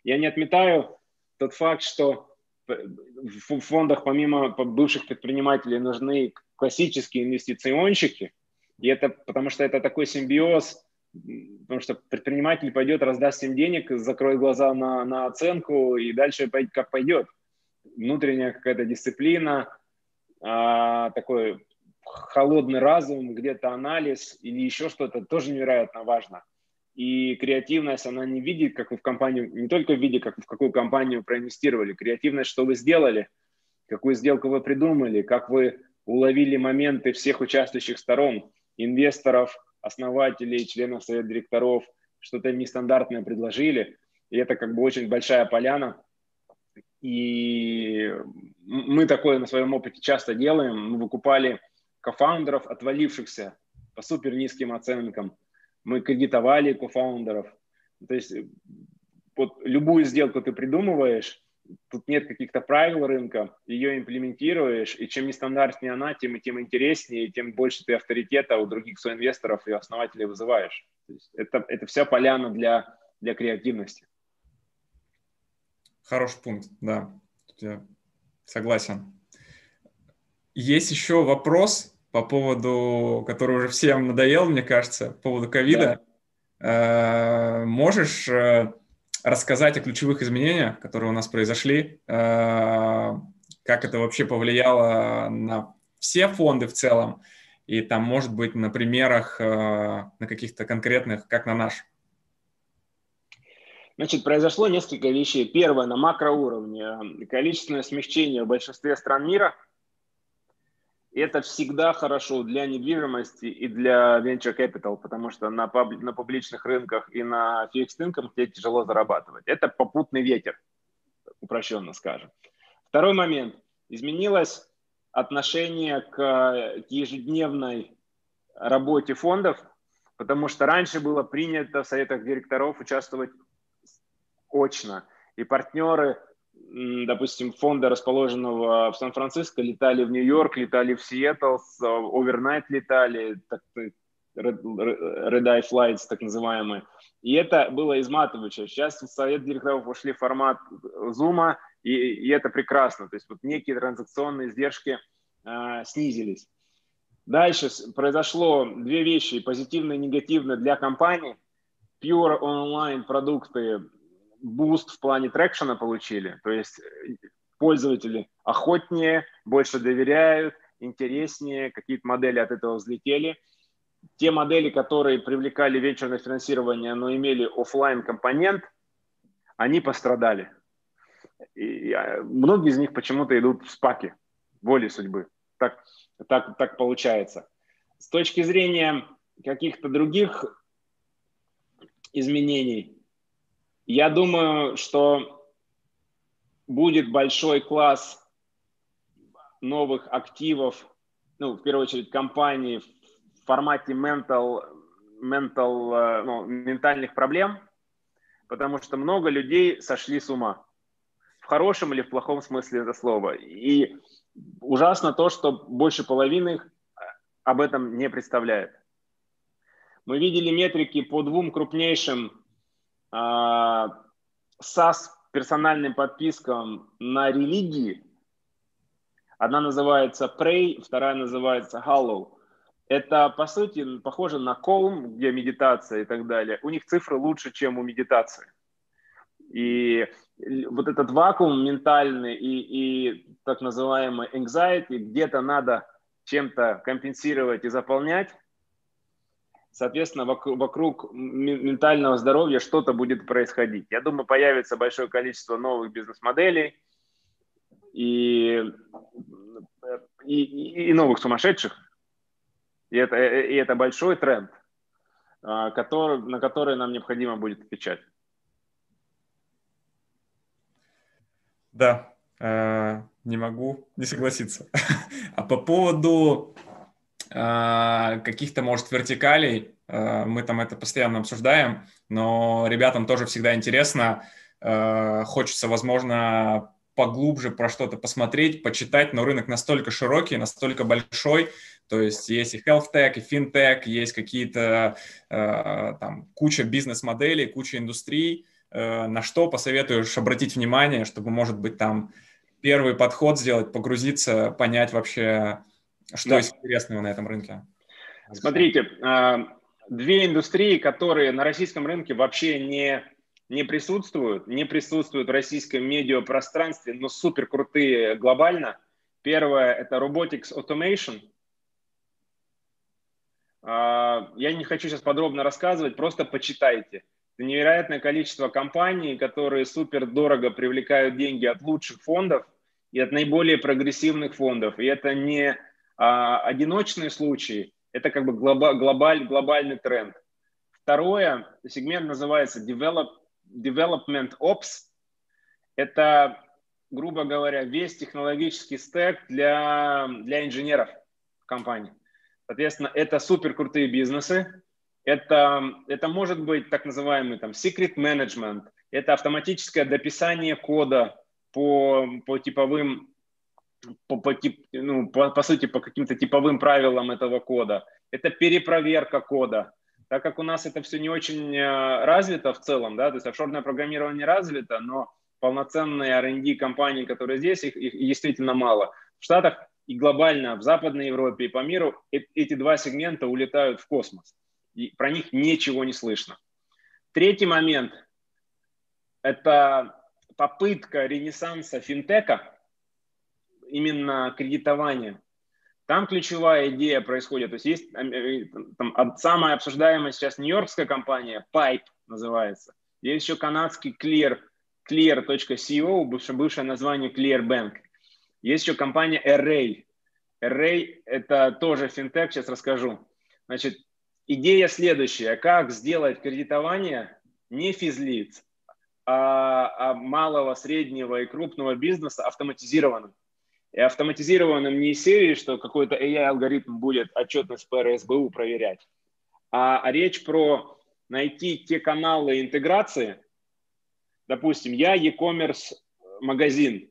B: Я не отметаю тот факт, что в фондах помимо бывших предпринимателей нужны классические инвестиционщики, и это потому что это такой симбиоз потому что предприниматель пойдет, раздаст им денег, закроет глаза на, на оценку и дальше как пойдет. Внутренняя какая-то дисциплина, а, такой холодный разум, где-то анализ или еще что-то тоже невероятно важно. И креативность, она не видит, как вы в компанию, не только в виде, как в какую компанию проинвестировали. Креативность, что вы сделали, какую сделку вы придумали, как вы уловили моменты всех участвующих сторон, инвесторов, основателей, членов совета директоров, что-то нестандартное предложили. И это как бы очень большая поляна. И мы такое на своем опыте часто делаем. Мы выкупали кофаундеров, отвалившихся по супер низким оценкам. Мы кредитовали кофаундеров. То есть вот любую сделку ты придумываешь, тут нет каких-то правил рынка, ее имплементируешь, и чем нестандартнее она, тем, тем интереснее, тем больше ты авторитета у других соинвесторов и основателей вызываешь. То есть это, это вся поляна для, для креативности.
A: Хороший пункт, да. Я согласен. Есть еще вопрос по поводу, который уже всем надоел, мне кажется, по поводу ковида. Да. Э, можешь э, рассказать о ключевых изменениях, которые у нас произошли, э, как это вообще повлияло на все фонды в целом, и там, может быть, на примерах, на каких-то конкретных, как на наш?
B: Значит, произошло несколько вещей. Первое, на макроуровне. Количественное смягчение в большинстве стран мира – это всегда хорошо для недвижимости и для venture capital, потому что на, паб, на публичных рынках и на fixed income тебе тяжело зарабатывать. Это попутный ветер, упрощенно скажем. Второй момент. Изменилось отношение к, к ежедневной работе фондов, потому что раньше было принято в советах директоров участвовать очно. И партнеры допустим, фонда, расположенного в Сан-Франциско, летали в Нью-Йорк, летали в Сиэтл, овернайт летали, так, red, red eye flights, так называемые. И это было изматывающе. Сейчас в совет директоров ушли в формат Zoom, и, и это прекрасно. То есть вот некие транзакционные издержки э, снизились. Дальше произошло две вещи, позитивные и негативные для компании. Pure онлайн продукты boost в плане traction а получили. То есть э, пользователи охотнее, больше доверяют, интереснее, какие-то модели от этого взлетели. Те модели, которые привлекали венчурное финансирование, но имели офлайн компонент, они пострадали. И а, многие из них почему-то идут в спаки, волей судьбы. Так, так, так получается. С точки зрения каких-то других изменений, я думаю, что будет большой класс новых активов, ну, в первую очередь, компаний в формате mental, mental, э, ну, ментальных проблем, потому что много людей сошли с ума. В хорошем или в плохом смысле этого слова. И ужасно то, что больше половины их об этом не представляет. Мы видели метрики по двум крупнейшим А, персональным подпискам на религии. Одна называется Pray, вторая называется Hallow. Это, по сути, похоже на Calm, где медитация и так далее. У них цифры лучше, чем у медитации. И вот этот вакуум ментальный и, и так называемый anxiety, где-то надо чем-то компенсировать и заполнять, соответственно, вокруг, ментального здоровья что-то будет происходить. Я думаю, появится большое количество новых бизнес-моделей и, и, и новых сумасшедших. И это, и это большой тренд, а, который, на который нам необходимо будет отвечать.
A: Да, э, не могу не согласиться. А по поводу каких-то, может, вертикалей, а, мы там это постоянно обсуждаем, но ребятам тоже всегда интересно, а, хочется, возможно, поглубже про что-то посмотреть, почитать, но рынок настолько широкий, настолько большой, то есть есть и health tech, и fintech, есть какие-то там куча бизнес-моделей, куча индустрий, на что посоветуешь обратить внимание, чтобы, может быть, там первый подход сделать, погрузиться, понять вообще, что да. интересного на этом рынке?
B: Смотрите, а, две индустрии, которые на российском рынке вообще не, не присутствуют, не присутствуют в российском медиапространстве, но супер крутые глобально. Первое – это Robotics Automation. А, я не хочу сейчас подробно рассказывать, просто почитайте. Это невероятное количество компаний, которые супер дорого привлекают деньги от лучших фондов и от наиболее прогрессивных фондов. И это не а, одиночные случаи, это как бы глобаль, глобальный тренд. Второе, сегмент называется develop, Development Ops. Это, грубо говоря, весь технологический стек для, для инженеров в компании. Соответственно, это супер крутые бизнесы. Это, это может быть так называемый там secret management. Это автоматическое дописание кода по, по типовым, по, по, тип, ну, по, по сути, по каким-то типовым правилам этого кода. Это перепроверка кода. Так как у нас это все не очень э, развито в целом, да, то есть офшорное программирование развито, но полноценные R&D компании, которые здесь, их, их действительно мало. В Штатах и глобально в Западной Европе и по миру эти два сегмента улетают в космос. И про них ничего не слышно. Третий момент – это попытка ренессанса финтека, именно кредитования. Там ключевая идея происходит. То есть есть э, там, самая обсуждаемая сейчас нью-йоркская компания, Pipe называется. Есть еще канадский Clear, clear.co, бывшее, бывшее название Clear Bank. Есть еще компания Array. Array – это тоже финтех, сейчас расскажу. Значит, идея следующая. Как сделать кредитование не физлиц, а, а малого, среднего и крупного бизнеса автоматизированным. И автоматизированным не из серии, что какой-то AI-алгоритм будет отчетность по РСБУ проверять, а, а речь про найти те каналы интеграции. Допустим, я e-commerce магазин,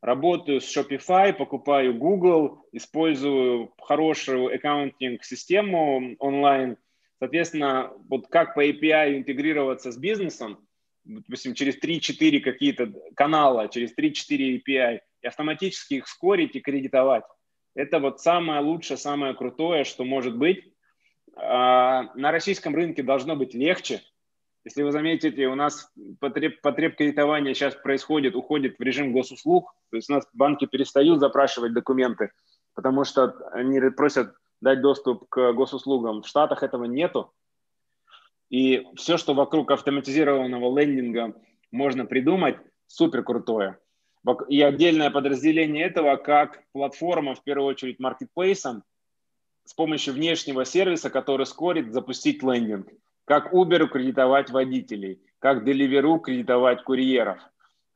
B: работаю с Shopify, покупаю Google, использую хорошую аккаунтинг-систему онлайн. Соответственно, вот как по API интегрироваться с бизнесом, допустим, через 3-4 какие-то канала, через 3-4 API, автоматически их скорить и кредитовать. Это вот самое лучшее, самое крутое, что может быть. А, на российском рынке должно быть легче, если вы заметите, у нас потреб, потреб кредитования сейчас происходит, уходит в режим госуслуг. То есть у нас банки перестают запрашивать документы, потому что они просят дать доступ к госуслугам. В Штатах этого нету. И все, что вокруг автоматизированного лендинга можно придумать, супер крутое. И отдельное подразделение этого как платформа, в первую очередь, маркетплейсом, с помощью внешнего сервиса, который скорит запустить лендинг как Uber кредитовать водителей, как Deliveroo кредитовать курьеров,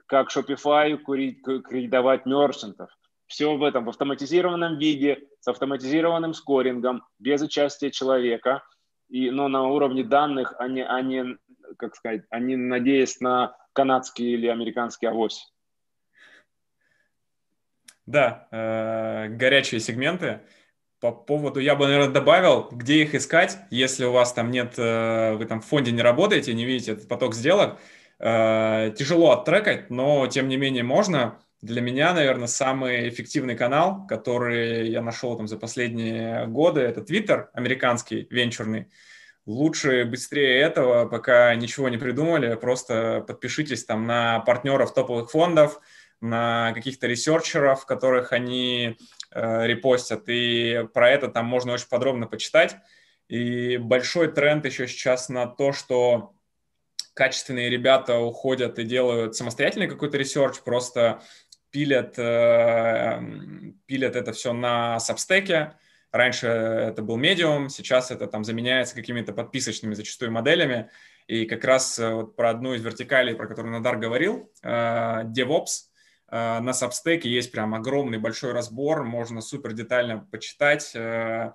B: как Shopify кредитовать мерчантов. Все в этом в автоматизированном виде, с автоматизированным скорингом, без участия человека, и, но на уровне данных, а не, а не, как сказать, а не надеясь на канадский или американский авось.
A: Да, э, горячие сегменты. По поводу, я бы, наверное, добавил, где их искать, если у вас там нет, э, вы там в фонде не работаете, не видите этот поток сделок, э, тяжело оттрекать, но тем не менее можно. Для меня, наверное, самый эффективный канал, который я нашел там за последние годы, это Twitter американский, венчурный. Лучше быстрее этого, пока ничего не придумали, просто подпишитесь там на партнеров топовых фондов, на каких-то ресерчеров, которых они э, репостят, и про это там можно очень подробно почитать. И большой тренд еще сейчас на то, что качественные ребята уходят и делают самостоятельный какой-то research, просто пилят, э, пилят это все на Substack е. Раньше это был Medium, сейчас это там заменяется какими-то подписочными зачастую моделями. И как раз э, вот про одну из вертикалей, про которую Надар говорил, э, DevOps – на Substack есть прям огромный большой разбор, можно супер детально почитать. Э,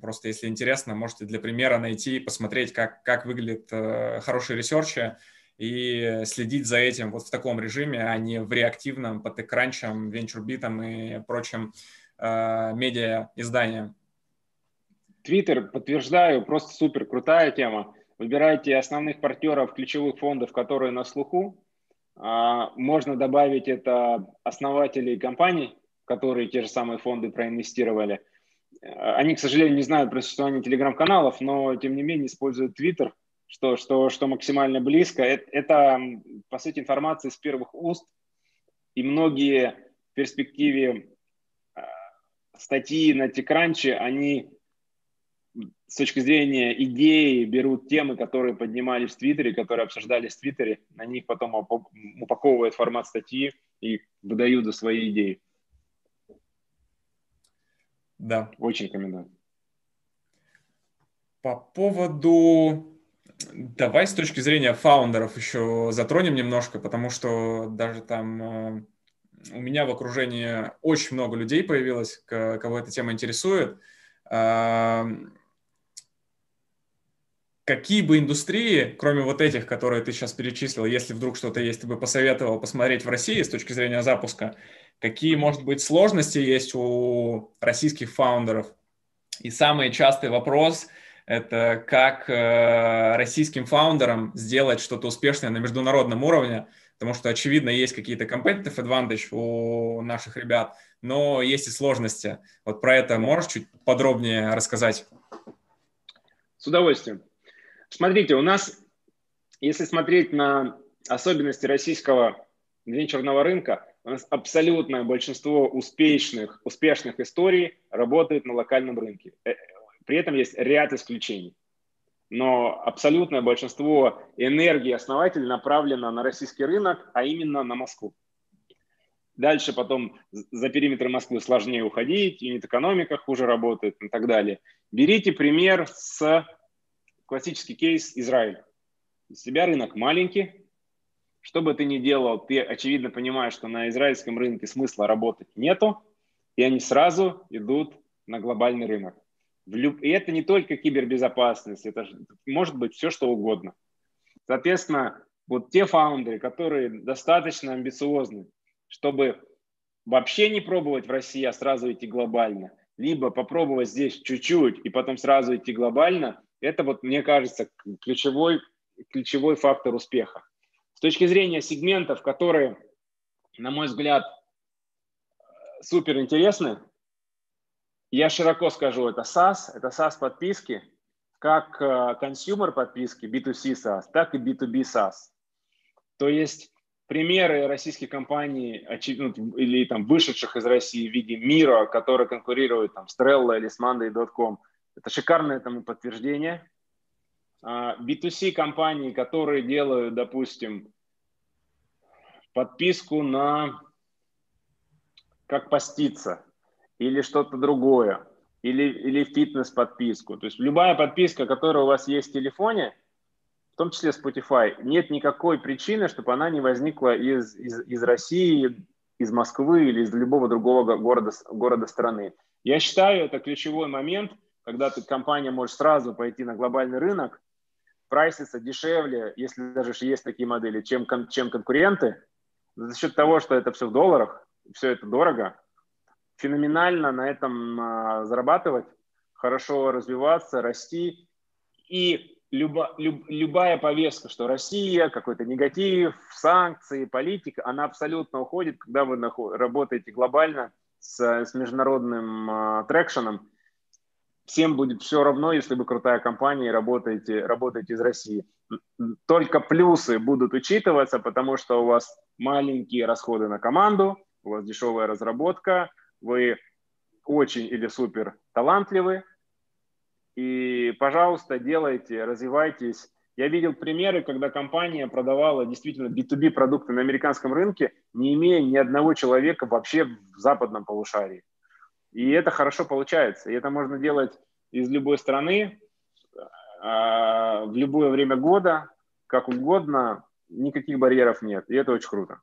A: просто если интересно, можете для примера найти, посмотреть, как, как выглядит э, хороший ресерчи и следить за этим вот в таком режиме, а не в реактивном под экранчем, венчурбитом и прочим медиа изданиям.
B: Твиттер, подтверждаю, просто супер крутая тема. Выбирайте основных партнеров ключевых фондов, которые на слуху, можно добавить это основателей компаний, которые те же самые фонды проинвестировали. А, они, к сожалению, не знают про существование телеграм-каналов, но тем не менее используют Twitter, что, что, что максимально близко. Это, это, по сути, информация из первых уст, и многие в перспективе а, статьи на Текранче, они с точки зрения идеи берут темы, которые поднимались в Твиттере, которые обсуждались в Твиттере, на них потом упаковывают формат статьи и выдают за свои идеи.
A: Да.
B: Очень рекомендую.
A: По поводу... Давай с точки зрения фаундеров еще затронем немножко, потому что даже там э, у меня в окружении очень много людей появилось, кого эта тема интересует. Какие бы индустрии, кроме вот этих, которые ты сейчас перечислил, если вдруг что-то есть, ты бы посоветовал посмотреть в России с точки зрения запуска, какие, может быть, сложности есть у российских фаундеров? И самый частый вопрос – это как э, российским фаундерам сделать что-то успешное на международном уровне, потому что, очевидно, есть какие-то competitive advantage у наших ребят, но есть и сложности. Вот про это можешь чуть подробнее рассказать?
B: С удовольствием. Смотрите, у нас, если смотреть на особенности российского венчурного рынка, у нас абсолютное большинство успешных, успешных историй работает на локальном рынке. Э, при этом есть ряд исключений. Но абсолютное большинство энергии основателей направлено на российский рынок, а именно на Москву. Дальше потом за периметр Москвы сложнее уходить, юнит-экономика хуже работает и так далее. Берите пример с классический кейс Израиль. У себя рынок маленький. Что бы ты ни делал, ты очевидно понимаешь, что на израильском рынке смысла работать нету, и они сразу идут на глобальный рынок. И это не только кибербезопасность, это может быть все, что угодно. Соответственно, вот те фаундеры, которые достаточно амбициозны, чтобы вообще не пробовать в России, а сразу идти глобально, либо попробовать здесь чуть-чуть и потом сразу идти глобально, это вот, мне кажется, ключевой, ключевой фактор успеха. С точки зрения сегментов, которые, на мой взгляд, супер интересны, я широко скажу, это SaaS, это SaaS подписки, как consumer подписки, B2C SaaS, так и B2B SaaS. То есть примеры российских компаний ну, или там вышедших из России в виде Мира, которые конкурируют там, с Trello или с Monday.com – это шикарное этому подтверждение. B2C а, компании, которые делают, допустим, подписку на как поститься или что-то другое, или, или фитнес-подписку. То есть любая подписка, которая у вас есть в телефоне, в том числе Spotify, нет никакой причины, чтобы она не возникла из, из, из России, из Москвы или из любого другого города, города страны. Я считаю, это ключевой момент – когда ты, компания может сразу пойти на глобальный рынок, прайситься дешевле, если даже есть такие модели, чем, чем конкуренты, за счет того, что это все в долларах, все это дорого, феноменально на этом а, зарабатывать, хорошо развиваться, расти. И люба, люб, любая повестка, что Россия, какой-то негатив, санкции, политика, она абсолютно уходит, когда вы работаете глобально с, с международным а, трекшеном, всем будет все равно, если вы крутая компания и работаете, работаете из России. Только плюсы будут учитываться, потому что у вас маленькие расходы на команду, у вас дешевая разработка, вы очень или супер талантливы, и, пожалуйста, делайте, развивайтесь. Я видел примеры, когда компания продавала действительно B2B продукты на американском рынке, не имея ни одного человека вообще в западном полушарии. И это хорошо получается. И это можно делать из любой страны, а, в любое время года, как угодно, никаких барьеров нет. И это очень круто.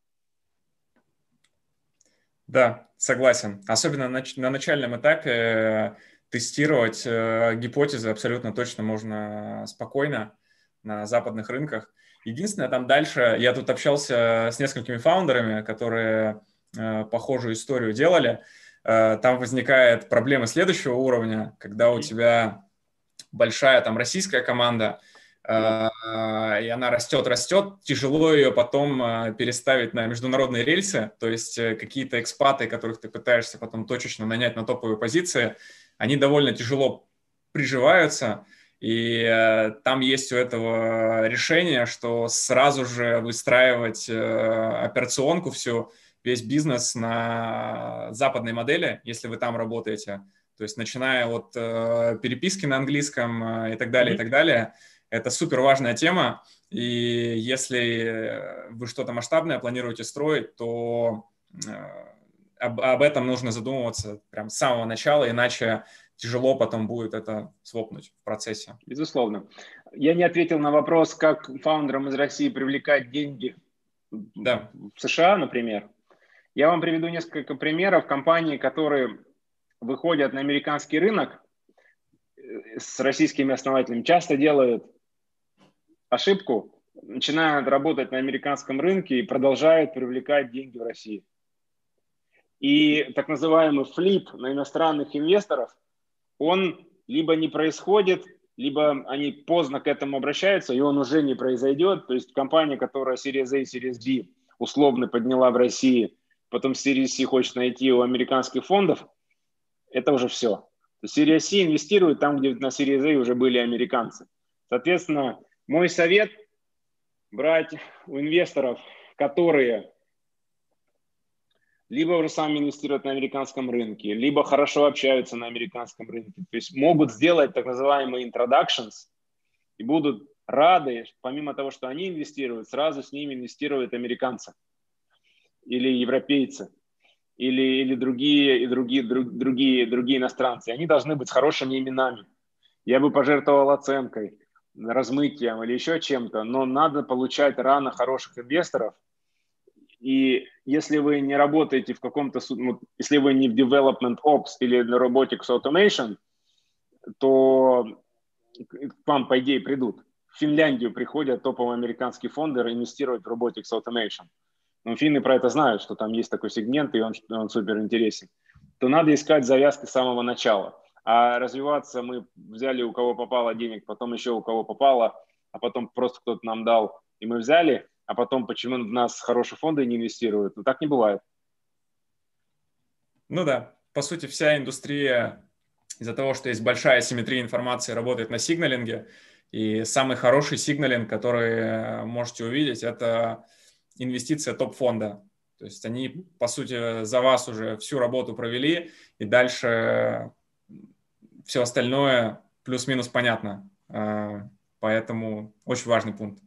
A: Да, согласен. Особенно на, на начальном этапе э, тестировать э, гипотезы абсолютно точно можно спокойно на западных рынках. Единственное, там дальше, я тут общался с несколькими фаундерами, которые э, похожую историю делали, там возникает проблема следующего уровня, когда у тебя большая там российская команда, э, и она растет, растет, тяжело ее потом э, переставить на международные рельсы, то есть какие-то экспаты, которых ты пытаешься потом точечно нанять на топовые позиции, они довольно тяжело приживаются, и там есть у этого решение, что сразу же выстраивать операционку всю, весь бизнес на западной модели, если вы там работаете, То есть начиная от э, переписки на английском э, и так далее, mm-hmm. и так далее. Это супер важная тема. И если вы что-то масштабное планируете строить, то э, об, об этом нужно задумываться прям с самого начала, иначе тяжело потом будет это свопнуть в процессе.
B: Безусловно. Я не ответил на вопрос, как фаундерам из России привлекать деньги да. в США, например. Я вам приведу несколько примеров компаний, которые выходят на американский рынок э, с российскими основателями, часто делают ошибку, начинают работать на американском рынке и продолжают привлекать деньги в России. И так называемый флип на иностранных инвесторов, он либо не происходит, либо они поздно к этому обращаются, и он уже не произойдет. То есть компания, которая Series A, Series B условно подняла в России, потом Series C хочет найти у американских фондов, это уже все. Series C инвестирует там, где на Series A уже были американцы. Соответственно, мой совет – брать у инвесторов, которые либо уже сами инвестируют на американском рынке, либо хорошо общаются на американском рынке. То есть могут сделать так называемые introductions и будут рады, помимо того, что они инвестируют, сразу с ними инвестируют американцы или европейцы или, или другие, и другие, друг, другие, другие иностранцы. Они должны быть хорошими именами. Я бы пожертвовал оценкой, размытием или еще чем-то, но надо получать рано хороших инвесторов, и если вы не работаете в каком-то, ну, если вы не в development ops или на robotics automation, то к вам, по идее, придут. В Финляндию приходят топовые американские фонды инвестировать в robotics automation. Но финны про это знают, что там есть такой сегмент, и он, он супер интересен. То надо искать завязки с самого начала. А развиваться мы взяли у кого попало денег, потом еще у кого попало, а потом просто кто-то нам дал, и мы взяли – а потом почему в нас хорошие фонды не инвестируют. Ну, так не бывает.
A: Ну да, по сути, вся индустрия из-за того, что есть большая симметрия информации, работает на сигналинге. И самый хороший сигналинг, который можете увидеть, это инвестиция топ-фонда. То есть они, по сути, за вас уже всю работу провели, и дальше все остальное плюс-минус понятно. А, поэтому очень важный пункт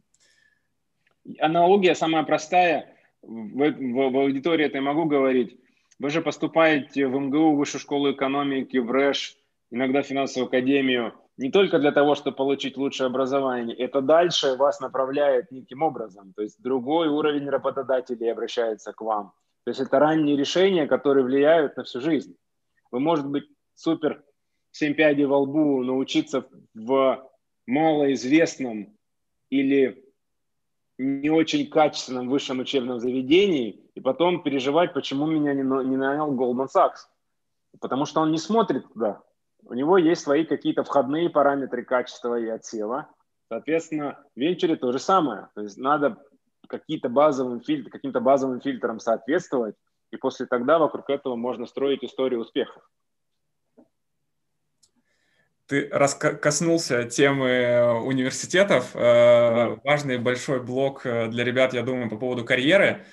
B: аналогия самая простая, в, в, в аудитории это я могу говорить. Вы же поступаете в МГУ, Высшую школу экономики, в РЭШ, иногда в финансовую академию, не только для того, чтобы получить лучшее образование, это дальше вас направляет неким образом. То есть другой уровень работодателей обращается к вам. То есть это ранние решения, которые влияют на всю жизнь. Вы, может быть, супер 7 пядей во лбу научиться в малоизвестном или не очень качественном высшем учебном заведении и потом переживать, почему меня не, не нанял Goldman Sachs. Потому что он не смотрит туда. У него есть свои какие-то входные параметры качества и отсева. Соответственно, в венчуре то же самое. То есть надо какие-то базовым фильтр, каким-то базовым фильтрам соответствовать, и после тогда вокруг этого можно строить историю успехов.
A: Ты коснулся темы э, университетов. Э, да. Важный большой блок э, для ребят, я думаю, по поводу карьеры.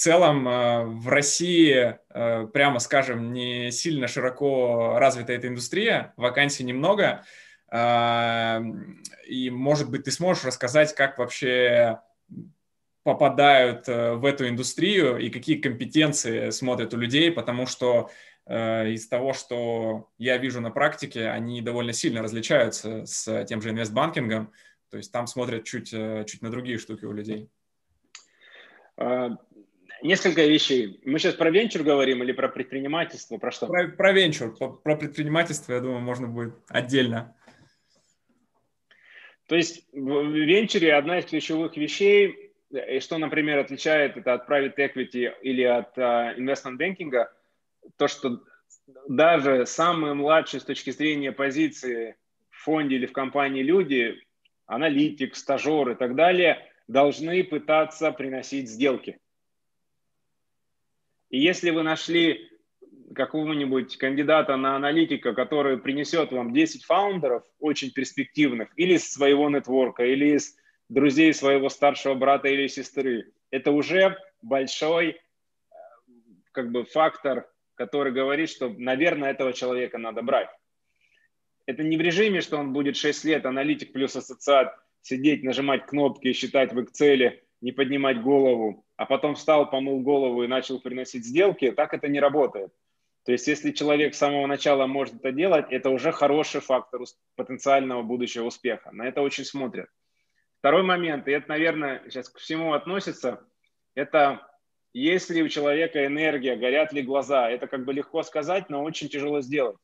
A: Целом в России, прямо скажем, не сильно широко развита эта индустрия, вакансий немного. И, может быть, ты сможешь рассказать, как вообще попадают в эту индустрию и какие компетенции смотрят у людей, потому что Э, из того, что я вижу на практике, они довольно сильно различаются с тем же инвестбанкингом. То есть там смотрят чуть, э, чуть на другие штуки у людей.
B: Несколько вещей. Мы сейчас про венчур говорим или про предпринимательство? Про что?
A: Про, про венчур. Про, про предпринимательство, я думаю, можно будет отдельно.
B: То есть в венчуре одна из ключевых вещей, э, что, например, отличает это от private equity или от uh, investment банкинга – то, что даже самые младшие с точки зрения позиции в фонде или в компании люди, аналитик, стажер и так далее, должны пытаться приносить сделки. И если вы нашли какого-нибудь кандидата на аналитика, который принесет вам 10 фаундеров очень перспективных, или из своего нетворка, или из друзей своего старшего брата или сестры, это уже большой э, как бы фактор который говорит, что, наверное, этого человека надо брать. Это не в режиме, что он будет 6 лет аналитик плюс ассоциат, сидеть, нажимать кнопки, считать в Excel, не поднимать голову, а потом встал, помыл голову и начал приносить сделки. Так это не работает. То есть если человек с самого начала может это делать, это уже хороший фактор потенциального будущего успеха. На это очень смотрят. Второй момент, и это, наверное, сейчас к всему относится, это есть ли у человека энергия, горят ли глаза. Это как бы легко сказать, но очень тяжело сделать.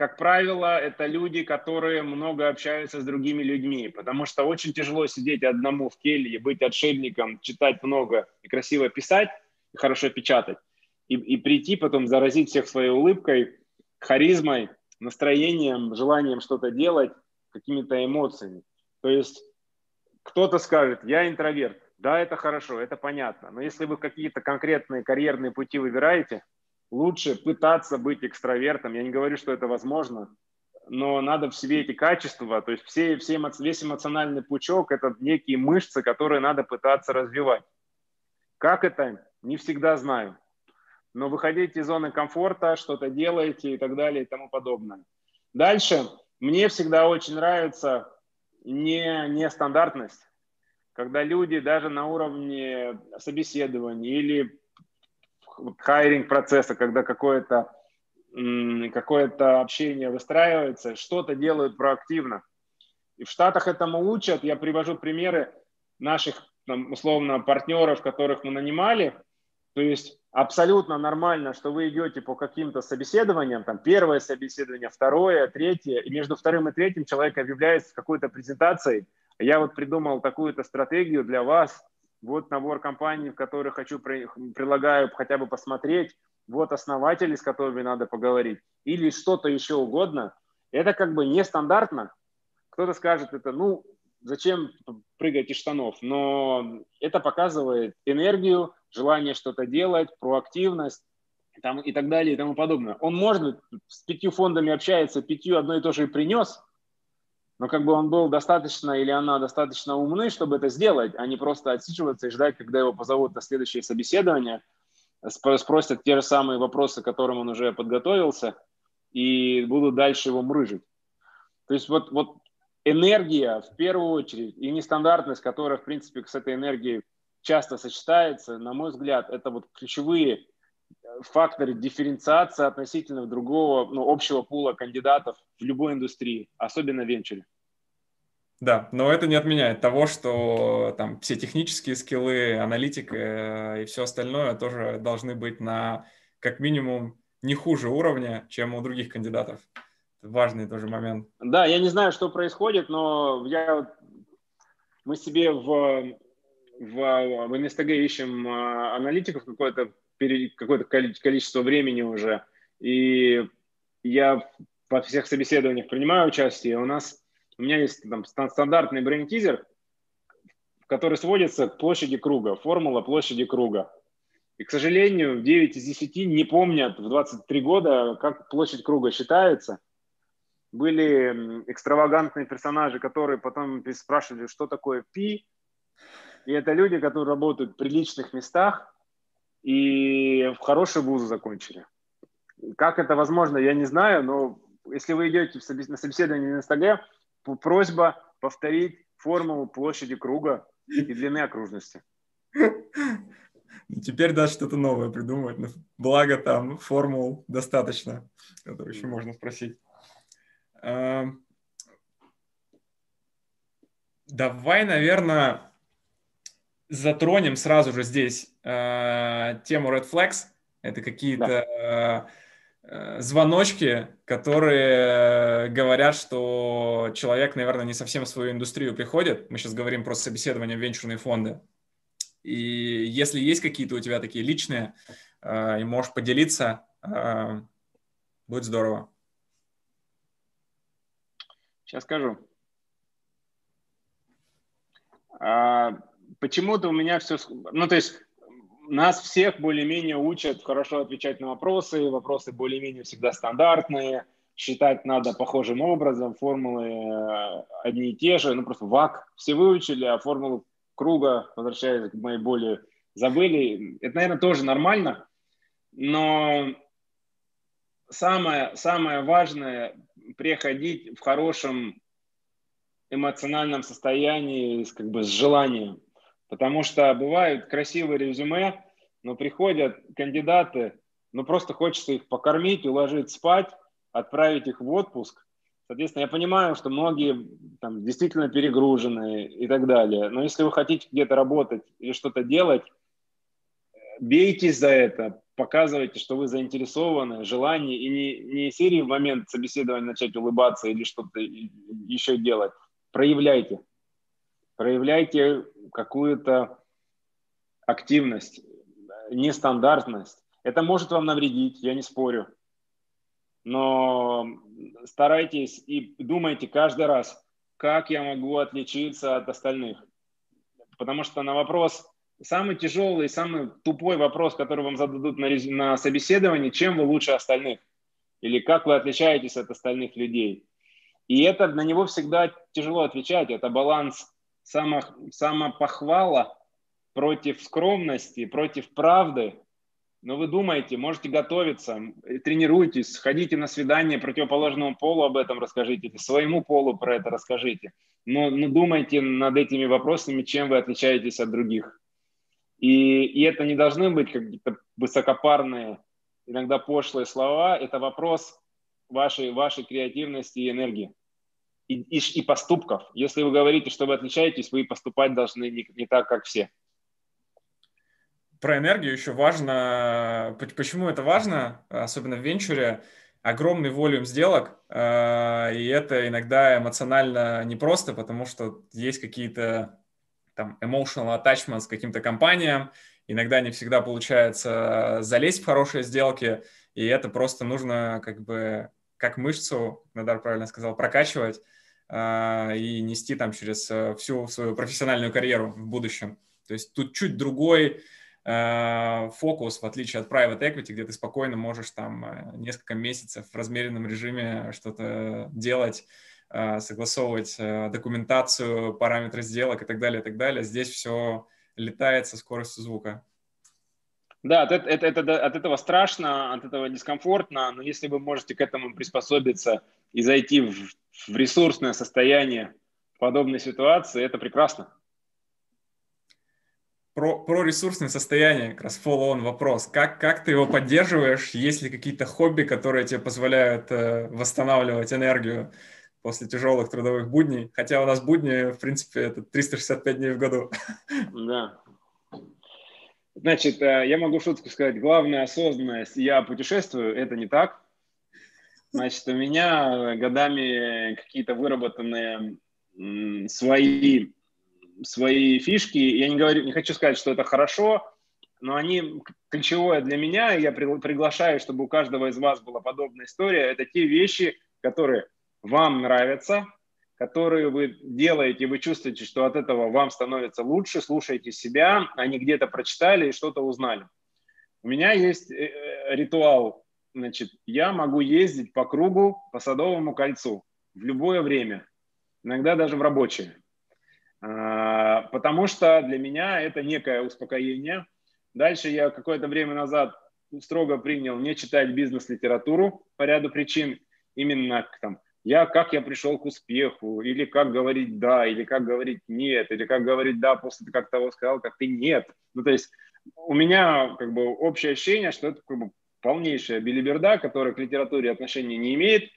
B: Как правило, это люди, которые много общаются с другими людьми, потому что очень тяжело сидеть одному в келье, быть отшельником, читать много и красиво писать, и хорошо печатать, и, и прийти потом заразить всех своей улыбкой, харизмой, настроением, желанием что-то делать, какими-то эмоциями. То есть кто-то скажет, я интроверт. Да, это хорошо, это понятно. Но если вы какие-то конкретные карьерные пути выбираете, лучше пытаться быть экстравертом. Я не говорю, что это возможно, но надо в себе эти качества, то есть все, все, весь эмоциональный пучок – это некие мышцы, которые надо пытаться развивать. Как это? Не всегда знаю. Но выходите из зоны комфорта, что-то делаете и так далее и тому подобное. Дальше мне всегда очень нравится не, нестандартность, когда люди даже на уровне собеседования или хайринг процесса, когда какое-то какое-то общение выстраивается, что-то делают проактивно. И в Штатах этому учат. Я привожу примеры наших, там, условно, партнеров, которых мы нанимали. То есть абсолютно нормально, что вы идете по каким-то собеседованиям, там первое собеседование, второе, третье, и между вторым и третьим человек объявляется какой-то презентацией. Я вот придумал такую-то стратегию для вас, вот набор компаний, в которые хочу, предлагаю хотя бы посмотреть, вот основатели, с которыми надо поговорить, или что-то еще угодно. Это как бы нестандартно. Кто-то скажет, это, ну, зачем прыгать из штанов, но это показывает энергию, желание что-то делать, проактивность там, и так далее и тому подобное. Он, может быть, с пятью фондами общается, пятью одно и то же и принес, но как бы он был достаточно или она достаточно умны, чтобы это сделать, а не просто отсиживаться и ждать, когда его позовут на следующее собеседование, спросят те же самые вопросы, к которым он уже подготовился, и будут дальше его мрыжить. То есть вот, вот энергия в первую очередь и нестандартность, которая, в принципе, с этой энергией часто сочетается, на мой взгляд, это вот ключевые факторы дифференциации относительно другого, ну, общего пула кандидатов в любой индустрии, особенно в венчуре.
A: Да, но это не отменяет того, что там все технические скиллы, аналитика э, и все остальное тоже должны быть на как минимум не хуже уровня, чем у других кандидатов. Важный тоже момент.
B: Да, я не знаю, что происходит, но я, мы себе в, в, в НСТГ ищем э, аналитиков какое-то какое-то количество времени уже. И я во всех собеседованиях принимаю участие. У нас у меня есть там стандартный брейн-тизер, который сводится к площади круга, формула площади круга. И, к сожалению, 9 из 10 не помнят в 23 года, как площадь круга считается. Были экстравагантные персонажи, которые потом спрашивали, что такое пи. И это люди, которые работают в приличных местах и в хорошие вузы закончили. Как это возможно, я не знаю, но если вы идете на собеседование на СТГ, просьба повторить формулу площади круга и длины окружности.
A: Теперь даже что-то новое придумывать. Благо там формул достаточно. Это еще можно спросить. Эм, давай, наверное, затронем сразу же здесь э, тему Red Flags. Это какие-то да. Э, звоночки, которые говорят, что человек, наверное, не совсем в свою индустрию приходит. Мы сейчас говорим про собеседование в венчурные фонды. И если есть какие-то у тебя такие личные, э, и можешь поделиться, э, будет здорово.
B: Сейчас скажу. А, почему-то у меня все... Ну, то есть нас всех более-менее учат хорошо отвечать на вопросы, вопросы более-менее всегда стандартные, считать надо похожим образом, формулы э, одни и те же, ну просто ВАК все выучили, а формулу круга, возвращаясь к моей более забыли. Это, наверное, тоже нормально, но самое, самое важное приходить в хорошем эмоциональном состоянии, как бы с желанием. Потому что бывают красивые резюме, но приходят кандидаты, ну просто хочется их покормить, уложить спать, отправить их в отпуск. Соответственно, я понимаю, что многие там действительно перегружены и так далее. Но если вы хотите где-то работать или что-то делать, бейтесь за это, показывайте, что вы заинтересованы, желание, и не, не серии в момент собеседования начать улыбаться или что-то еще делать. Проявляйте. Проявляйте какую-то активность, нестандартность. Это может вам навредить, я не спорю. Но старайтесь и думайте каждый раз, как я могу отличиться от остальных. Потому что на вопрос, самый тяжелый, самый тупой вопрос, который вам зададут на, на собеседовании, чем вы лучше остальных? Или как вы отличаетесь от остальных людей? И это на него всегда тяжело отвечать. Это баланс само, самопохвала против скромности, против правды. Но вы думаете, можете готовиться, тренируйтесь, ходите на свидание противоположному полу об этом расскажите, своему полу про это расскажите. Но, но думайте над этими вопросами, чем вы отличаетесь от других. И, и это не должны быть какие-то высокопарные, иногда пошлые слова. Это вопрос вашей, вашей креативности и энергии и, и, и поступков. Если вы говорите, что вы отличаетесь, вы поступать должны не, не так, как все.
A: Про энергию еще важно. Почему это важно, особенно в венчуре? Огромный волюм сделок, э, и это иногда эмоционально непросто, потому что есть какие-то там emotional attachments к каким-то компаниям, иногда не всегда получается залезть в хорошие сделки, и это просто нужно как бы как мышцу, Надар правильно сказал, прокачивать, и нести там через э, всю свою профессиональную карьеру в будущем. То есть тут чуть другой э, фокус, в отличие от private equity, где ты спокойно можешь там э, несколько месяцев в размеренном режиме что-то делать, согласовывать документацию, параметры сделок и так далее, и так далее. Здесь все летает со скоростью звука.
B: Да, от, это, это, от этого страшно, от этого дискомфортно, но если вы можете к этому приспособиться и зайти в, в ресурсное состояние в подобной ситуации, это прекрасно.
A: Про, про ресурсное состояние, как раз follow-on вопрос. Как, как ты его поддерживаешь? Есть ли какие-то хобби, которые тебе позволяют э, восстанавливать энергию после тяжелых трудовых будней? Хотя у нас будни, в принципе, это 365 дней в году.
B: Да, Значит, э, я могу шутку сказать. Главная осознанность. Я путешествую. Это не так. Значит, у меня годами какие-то выработанные свои, свои фишки. Я не, говорю, не хочу сказать, что это хорошо, но они ключевое для меня. Я приглашаю, чтобы у каждого из вас была подобная история. Это те вещи, которые вам нравятся, которые вы делаете, вы чувствуете, что от этого вам становится лучше, слушайте себя, а не где-то прочитали и что-то узнали. У меня есть э, э, ритуал, значит, я могу ездить по кругу по Садовому кольцу в любое время, иногда даже в рабочее, а, потому что для меня это некое успокоение. Дальше я какое-то время назад строго принял не читать бизнес-литературу по ряду причин, именно там, я, как я пришел к успеху, или как говорить да, или как говорить нет, или как говорить да после того, как того сказал, как ты нет. Ну, то есть у меня как бы общее ощущение, что это как бы полнейшая билиберда, которая к литературе отношения не имеет.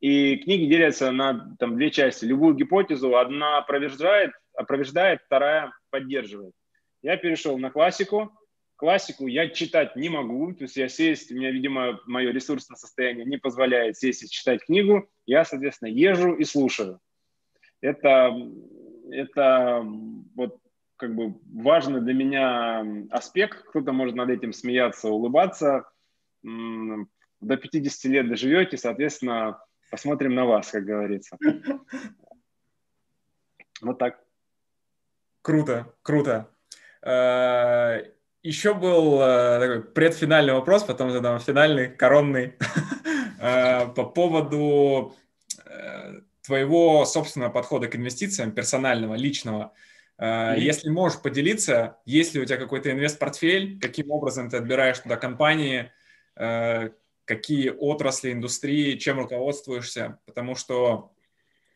B: И книги делятся на там, две части. Любую гипотезу одна опроверждает, опроверждает, вторая поддерживает. Я перешел на классику, Классику я читать не могу, то есть я сесть, у меня, видимо, мое ресурсное состояние не позволяет сесть и читать книгу, я, соответственно, езжу и слушаю. Это, это вот как бы важный для меня аспект. Кто-то может над этим смеяться, улыбаться. До 50 лет доживете, соответственно, посмотрим на вас, как говорится. Вот так.
A: Круто, круто. Э, еще был э, такой предфинальный вопрос, потом задам финальный, коронный, э, по поводу твоего собственного подхода к инвестициям, персонального, личного. Mm-hmm. Если можешь поделиться, есть ли у тебя какой-то инвест-портфель, каким образом ты отбираешь туда компании, какие отрасли, индустрии, чем руководствуешься, потому что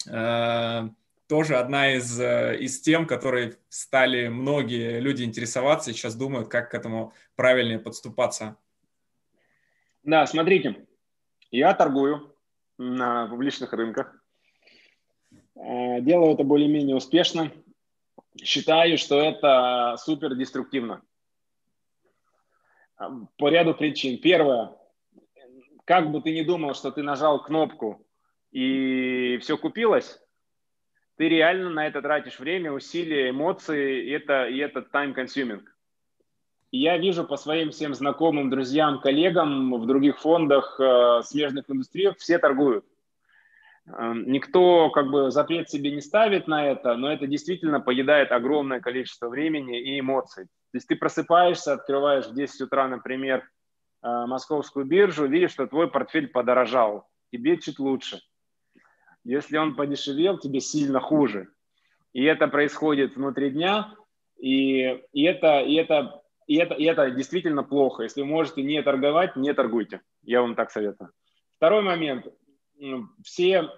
A: э, тоже одна из, из тем, которые стали многие люди интересоваться и сейчас думают, как к этому правильнее подступаться.
B: Да, смотрите, я торгую на публичных рынках, делаю это более-менее успешно, считаю, что это супер деструктивно. По ряду причин. Первое, как бы ты ни думал, что ты нажал кнопку и все купилось, ты реально на это тратишь время, усилия, эмоции, и это, и это time-consuming. Я вижу по своим всем знакомым, друзьям, коллегам в других фондах, э, смежных индустриях, все торгуют. Эм, никто как бы запрет себе не ставит на это, но это действительно поедает огромное количество времени и эмоций. То есть ты просыпаешься, открываешь в 10 утра, например, э, московскую биржу, видишь, что твой портфель подорожал, тебе чуть лучше. Если он подешевел, тебе сильно хуже. И это происходит внутри дня, и, и, это, и, это, и, это, и это действительно плохо. Если вы можете не торговать, не торгуйте. Я вам так советую. Второй момент все,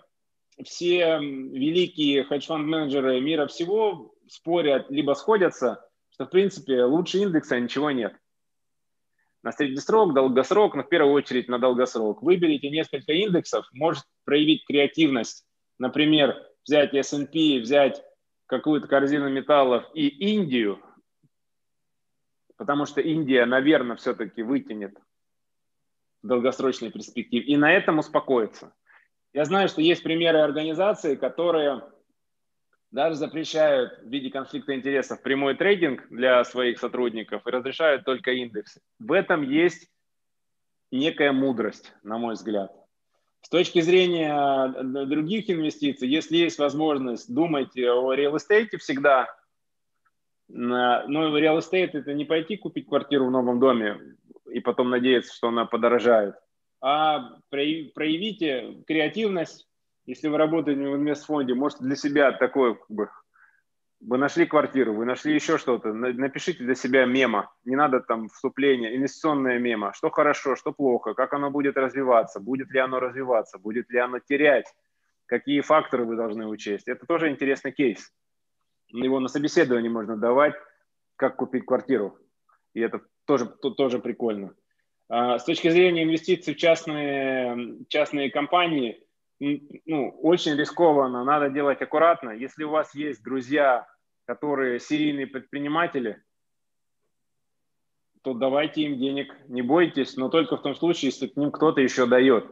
B: все великие хедж-фонд-менеджеры мира всего спорят, либо сходятся, что, в принципе, лучше индекса ничего нет. На среднесрок, долгосрок, но в первую очередь на долгосрок. Выберите несколько индексов, может проявить креативность. Например, взять S&P, взять какую-то корзину металлов и Индию, потому что Индия, наверное, все-таки вытянет в долгосрочной перспективе, и на этом успокоиться. Я знаю, что есть примеры организаций, которые даже запрещают в виде конфликта интересов прямой трейдинг для своих сотрудников и разрешают только индексы. В этом есть некая мудрость, на мой взгляд. С точки зрения других инвестиций, если есть возможность думать о real estate е всегда, но real estate это не пойти купить квартиру в новом доме и потом надеяться, что она подорожает а проявите креативность. Если вы работаете в инвестфонде, может для себя такое, как бы, вы нашли квартиру, вы нашли еще что-то, напишите для себя memo, не надо там вступление, инвестиционное memo, что хорошо, что плохо, как оно будет развиваться, будет ли оно развиваться, будет ли оно терять, какие факторы вы должны учесть. Это тоже интересный кейс. Его на собеседовании можно давать, как купить квартиру. И это тоже, тоже прикольно. А, с точки зрения инвестиций в частные, частные компании, ну, очень рискованно, надо делать аккуратно. Если у вас есть друзья, которые серийные предприниматели, то давайте им денег, не бойтесь, но только в том случае, если к ним кто-то еще дает.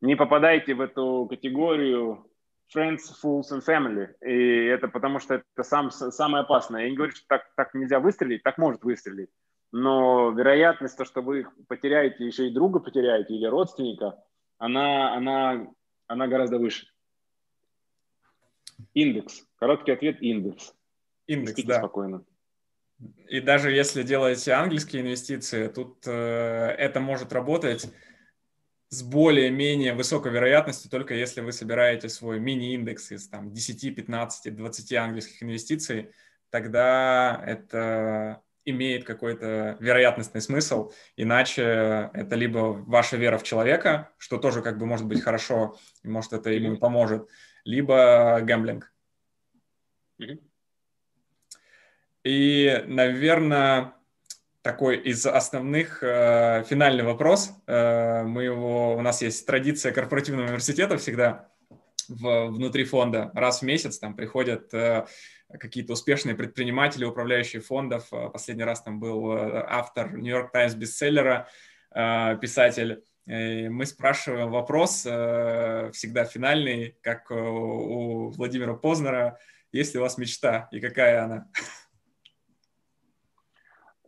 B: Не попадайте в эту категорию friends, fools and family. И это потому что это сам, самое опасное. Я не говорю, что так, так нельзя выстрелить, так может выстрелить но вероятность, то, что вы потеряете, еще и друга потеряете или родственника, она, она, она гораздо выше. Индекс. Короткий ответ – индекс.
A: Индекс, Спите да. спокойно. И даже если делаете английские инвестиции, тут э, это может работать с более-менее высокой вероятностью, только если вы собираете свой мини-индекс из там, 10, 15, 20 английских инвестиций, тогда это имеет какой-то вероятностный смысл, иначе это либо ваша вера в человека, что тоже как бы может быть хорошо, и может это ему поможет, либо гэмблинг. И, наверное, такой из основных э, финальный вопрос. Э, мы его, у нас есть традиция корпоративного университета всегда в, внутри фонда. Раз в месяц там приходят э, какие-то успешные предприниматели, управляющие фондов. Э, последний раз там был э, автор Нью-Йорк Таймс бестселлера, э, писатель. И мы спрашиваем вопрос, всегда финальный, как у Владимира Познера, есть ли у вас мечта и какая она?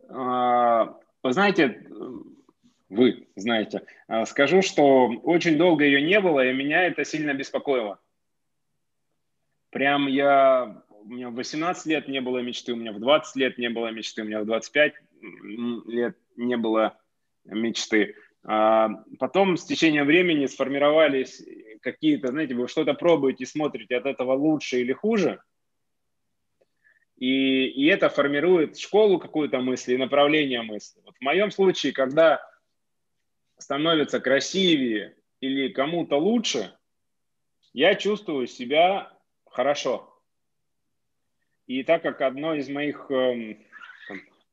B: А, вы знаете, вы знаете, скажу, что очень долго ее не было, и меня это сильно беспокоило. Прям я у меня в 18 лет не было мечты, у меня в 20 лет не было мечты, у меня в 25 лет не было мечты. А потом с течением времени сформировались какие-то, знаете, вы что-то пробуете, смотрите, от этого лучше или хуже. И, и это формирует школу какую-то мысли и направление мысли. Вот в моем случае, когда становится красивее или кому-то лучше, я чувствую себя хорошо. И так как одно из моих э,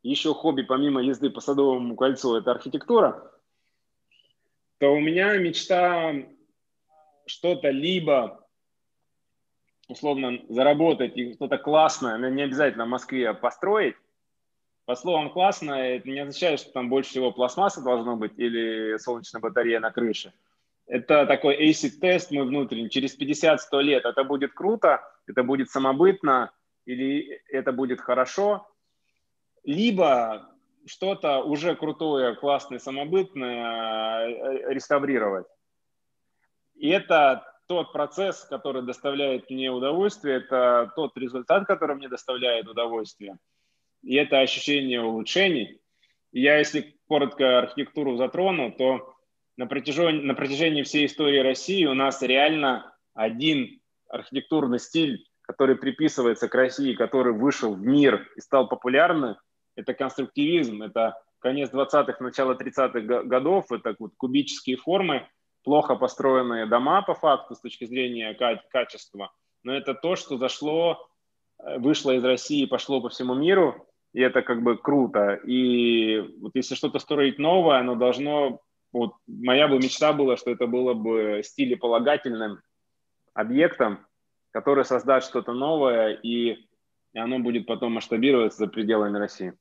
B: еще хобби, помимо езды по Садовому кольцу, это архитектура, то у меня мечта что-то либо условно заработать и что-то классное, но не обязательно в Москве построить. По словам классно, это не означает, что там больше всего пластмасса должно быть или солнечная батарея на крыше. Это такой ACID-тест мой внутренний. Через 50-100 лет это будет круто, это будет самобытно, или это будет хорошо. Либо что-то уже крутое, классное, самобытное э, реставрировать. И это тот процесс, который доставляет мне удовольствие, это тот результат, который мне доставляет удовольствие. И это ощущение улучшений. Я, если коротко архитектуру затрону, то на протяжении, на протяжении всей истории России у нас реально один архитектурный стиль, который приписывается к России, который вышел в мир и стал популярным, это конструктивизм, это конец 20-х, начало 30-х годов, это вот кубические формы, плохо построенные дома по факту с точки зрения качества, но это то, что зашло, э, вышло из России пошло по всему миру, и это как бы круто. И вот если что-то строить новое, оно должно... Вот моя бы мечта была, что это было бы стилеполагательным объектом, который создаст что-то новое, и, и оно будет потом масштабироваться за пределами России.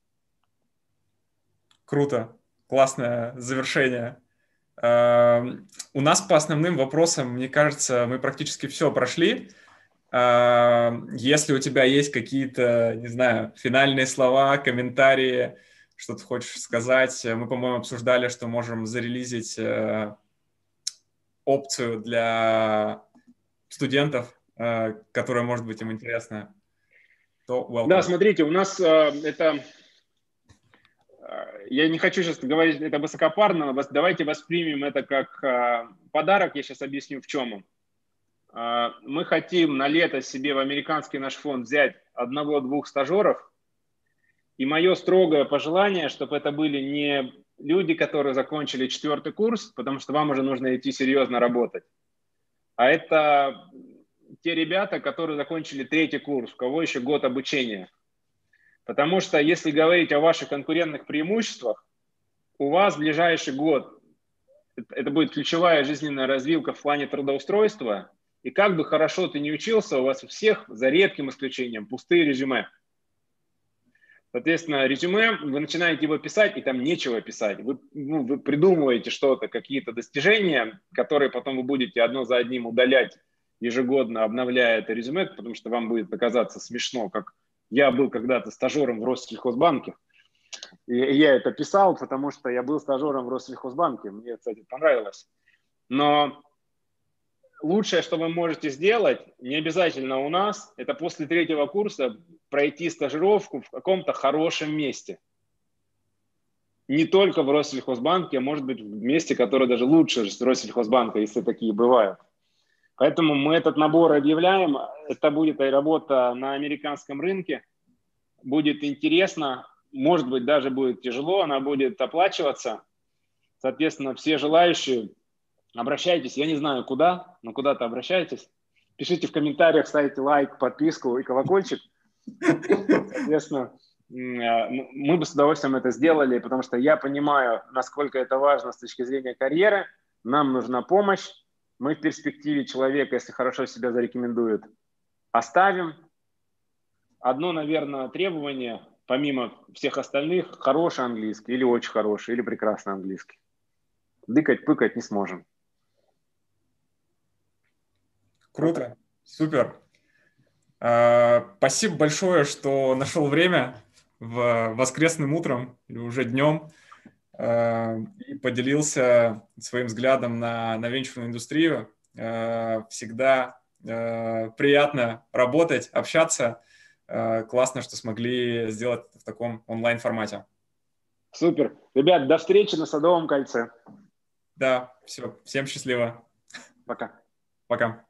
A: Круто. Классное завершение. Эм, у нас по основным вопросам, мне кажется, мы практически все прошли. Эм, если у тебя есть какие-то, не знаю, финальные слова, комментарии, что ты хочешь сказать, мы, по-моему, обсуждали, что можем зарелизить э, опцию для студентов, которая может быть им интересна.
B: То welcome. Да, смотрите, у нас э, это я не хочу сейчас говорить это высокопарно, но давайте воспримем это как подарок, я сейчас объясню в чем он. Мы хотим на лето себе в американский наш фонд взять одного-двух стажеров, и мое строгое пожелание, чтобы это были не люди, которые закончили четвертый курс, потому что вам уже нужно идти серьезно работать, а это те ребята, которые закончили третий курс, у кого еще год обучения – Потому что если говорить о ваших конкурентных преимуществах, у вас в ближайший год это будет ключевая жизненная развилка в плане трудоустройства. И как бы хорошо ты не учился, у вас у всех, за редким исключением, пустые резюме. Соответственно, резюме, вы начинаете его писать, и там нечего писать. Вы, ну, вы придумываете что-то, какие-то достижения, которые потом вы будете одно за одним удалять ежегодно, обновляя это резюме, потому что вам будет показаться смешно, как я был когда-то стажером в Россельхозбанке, и я это писал, потому что я был стажером в Россельхозбанке. Мне, кстати, понравилось. Но лучшее, что вы можете сделать, не обязательно у нас, это после третьего курса пройти стажировку в каком-то хорошем месте. Не только в Россельхозбанке, а может быть в месте, которое даже лучше Россельхозбанка, если такие бывают. Поэтому мы этот набор объявляем. Это будет работа на американском рынке. Будет интересно, может быть, даже будет тяжело, она будет оплачиваться. Соответственно, все желающие, обращайтесь. Я не знаю куда, но куда-то обращайтесь. Пишите в комментариях, ставите лайк, подписку и колокольчик. Соответственно, мы бы с удовольствием это сделали, потому что я понимаю, насколько это важно с точки зрения карьеры. Нам нужна помощь мы в перспективе человека, если хорошо себя зарекомендует, оставим. Одно, наверное, требование, помимо всех остальных, хороший английский или очень хороший, или прекрасный английский. Дыкать, пыкать не сможем.
A: Круто, супер. А, спасибо большое, что нашел время в воскресным утром или уже днем и поделился своим взглядом на, на венчурную индустрию. Э, всегда э, приятно работать, общаться. Классно, что смогли сделать в таком онлайн-формате.
B: Супер. Ребят, до встречи на Садовом кольце.
A: Да, все. Всем счастливо.
B: Пока.
A: Пока.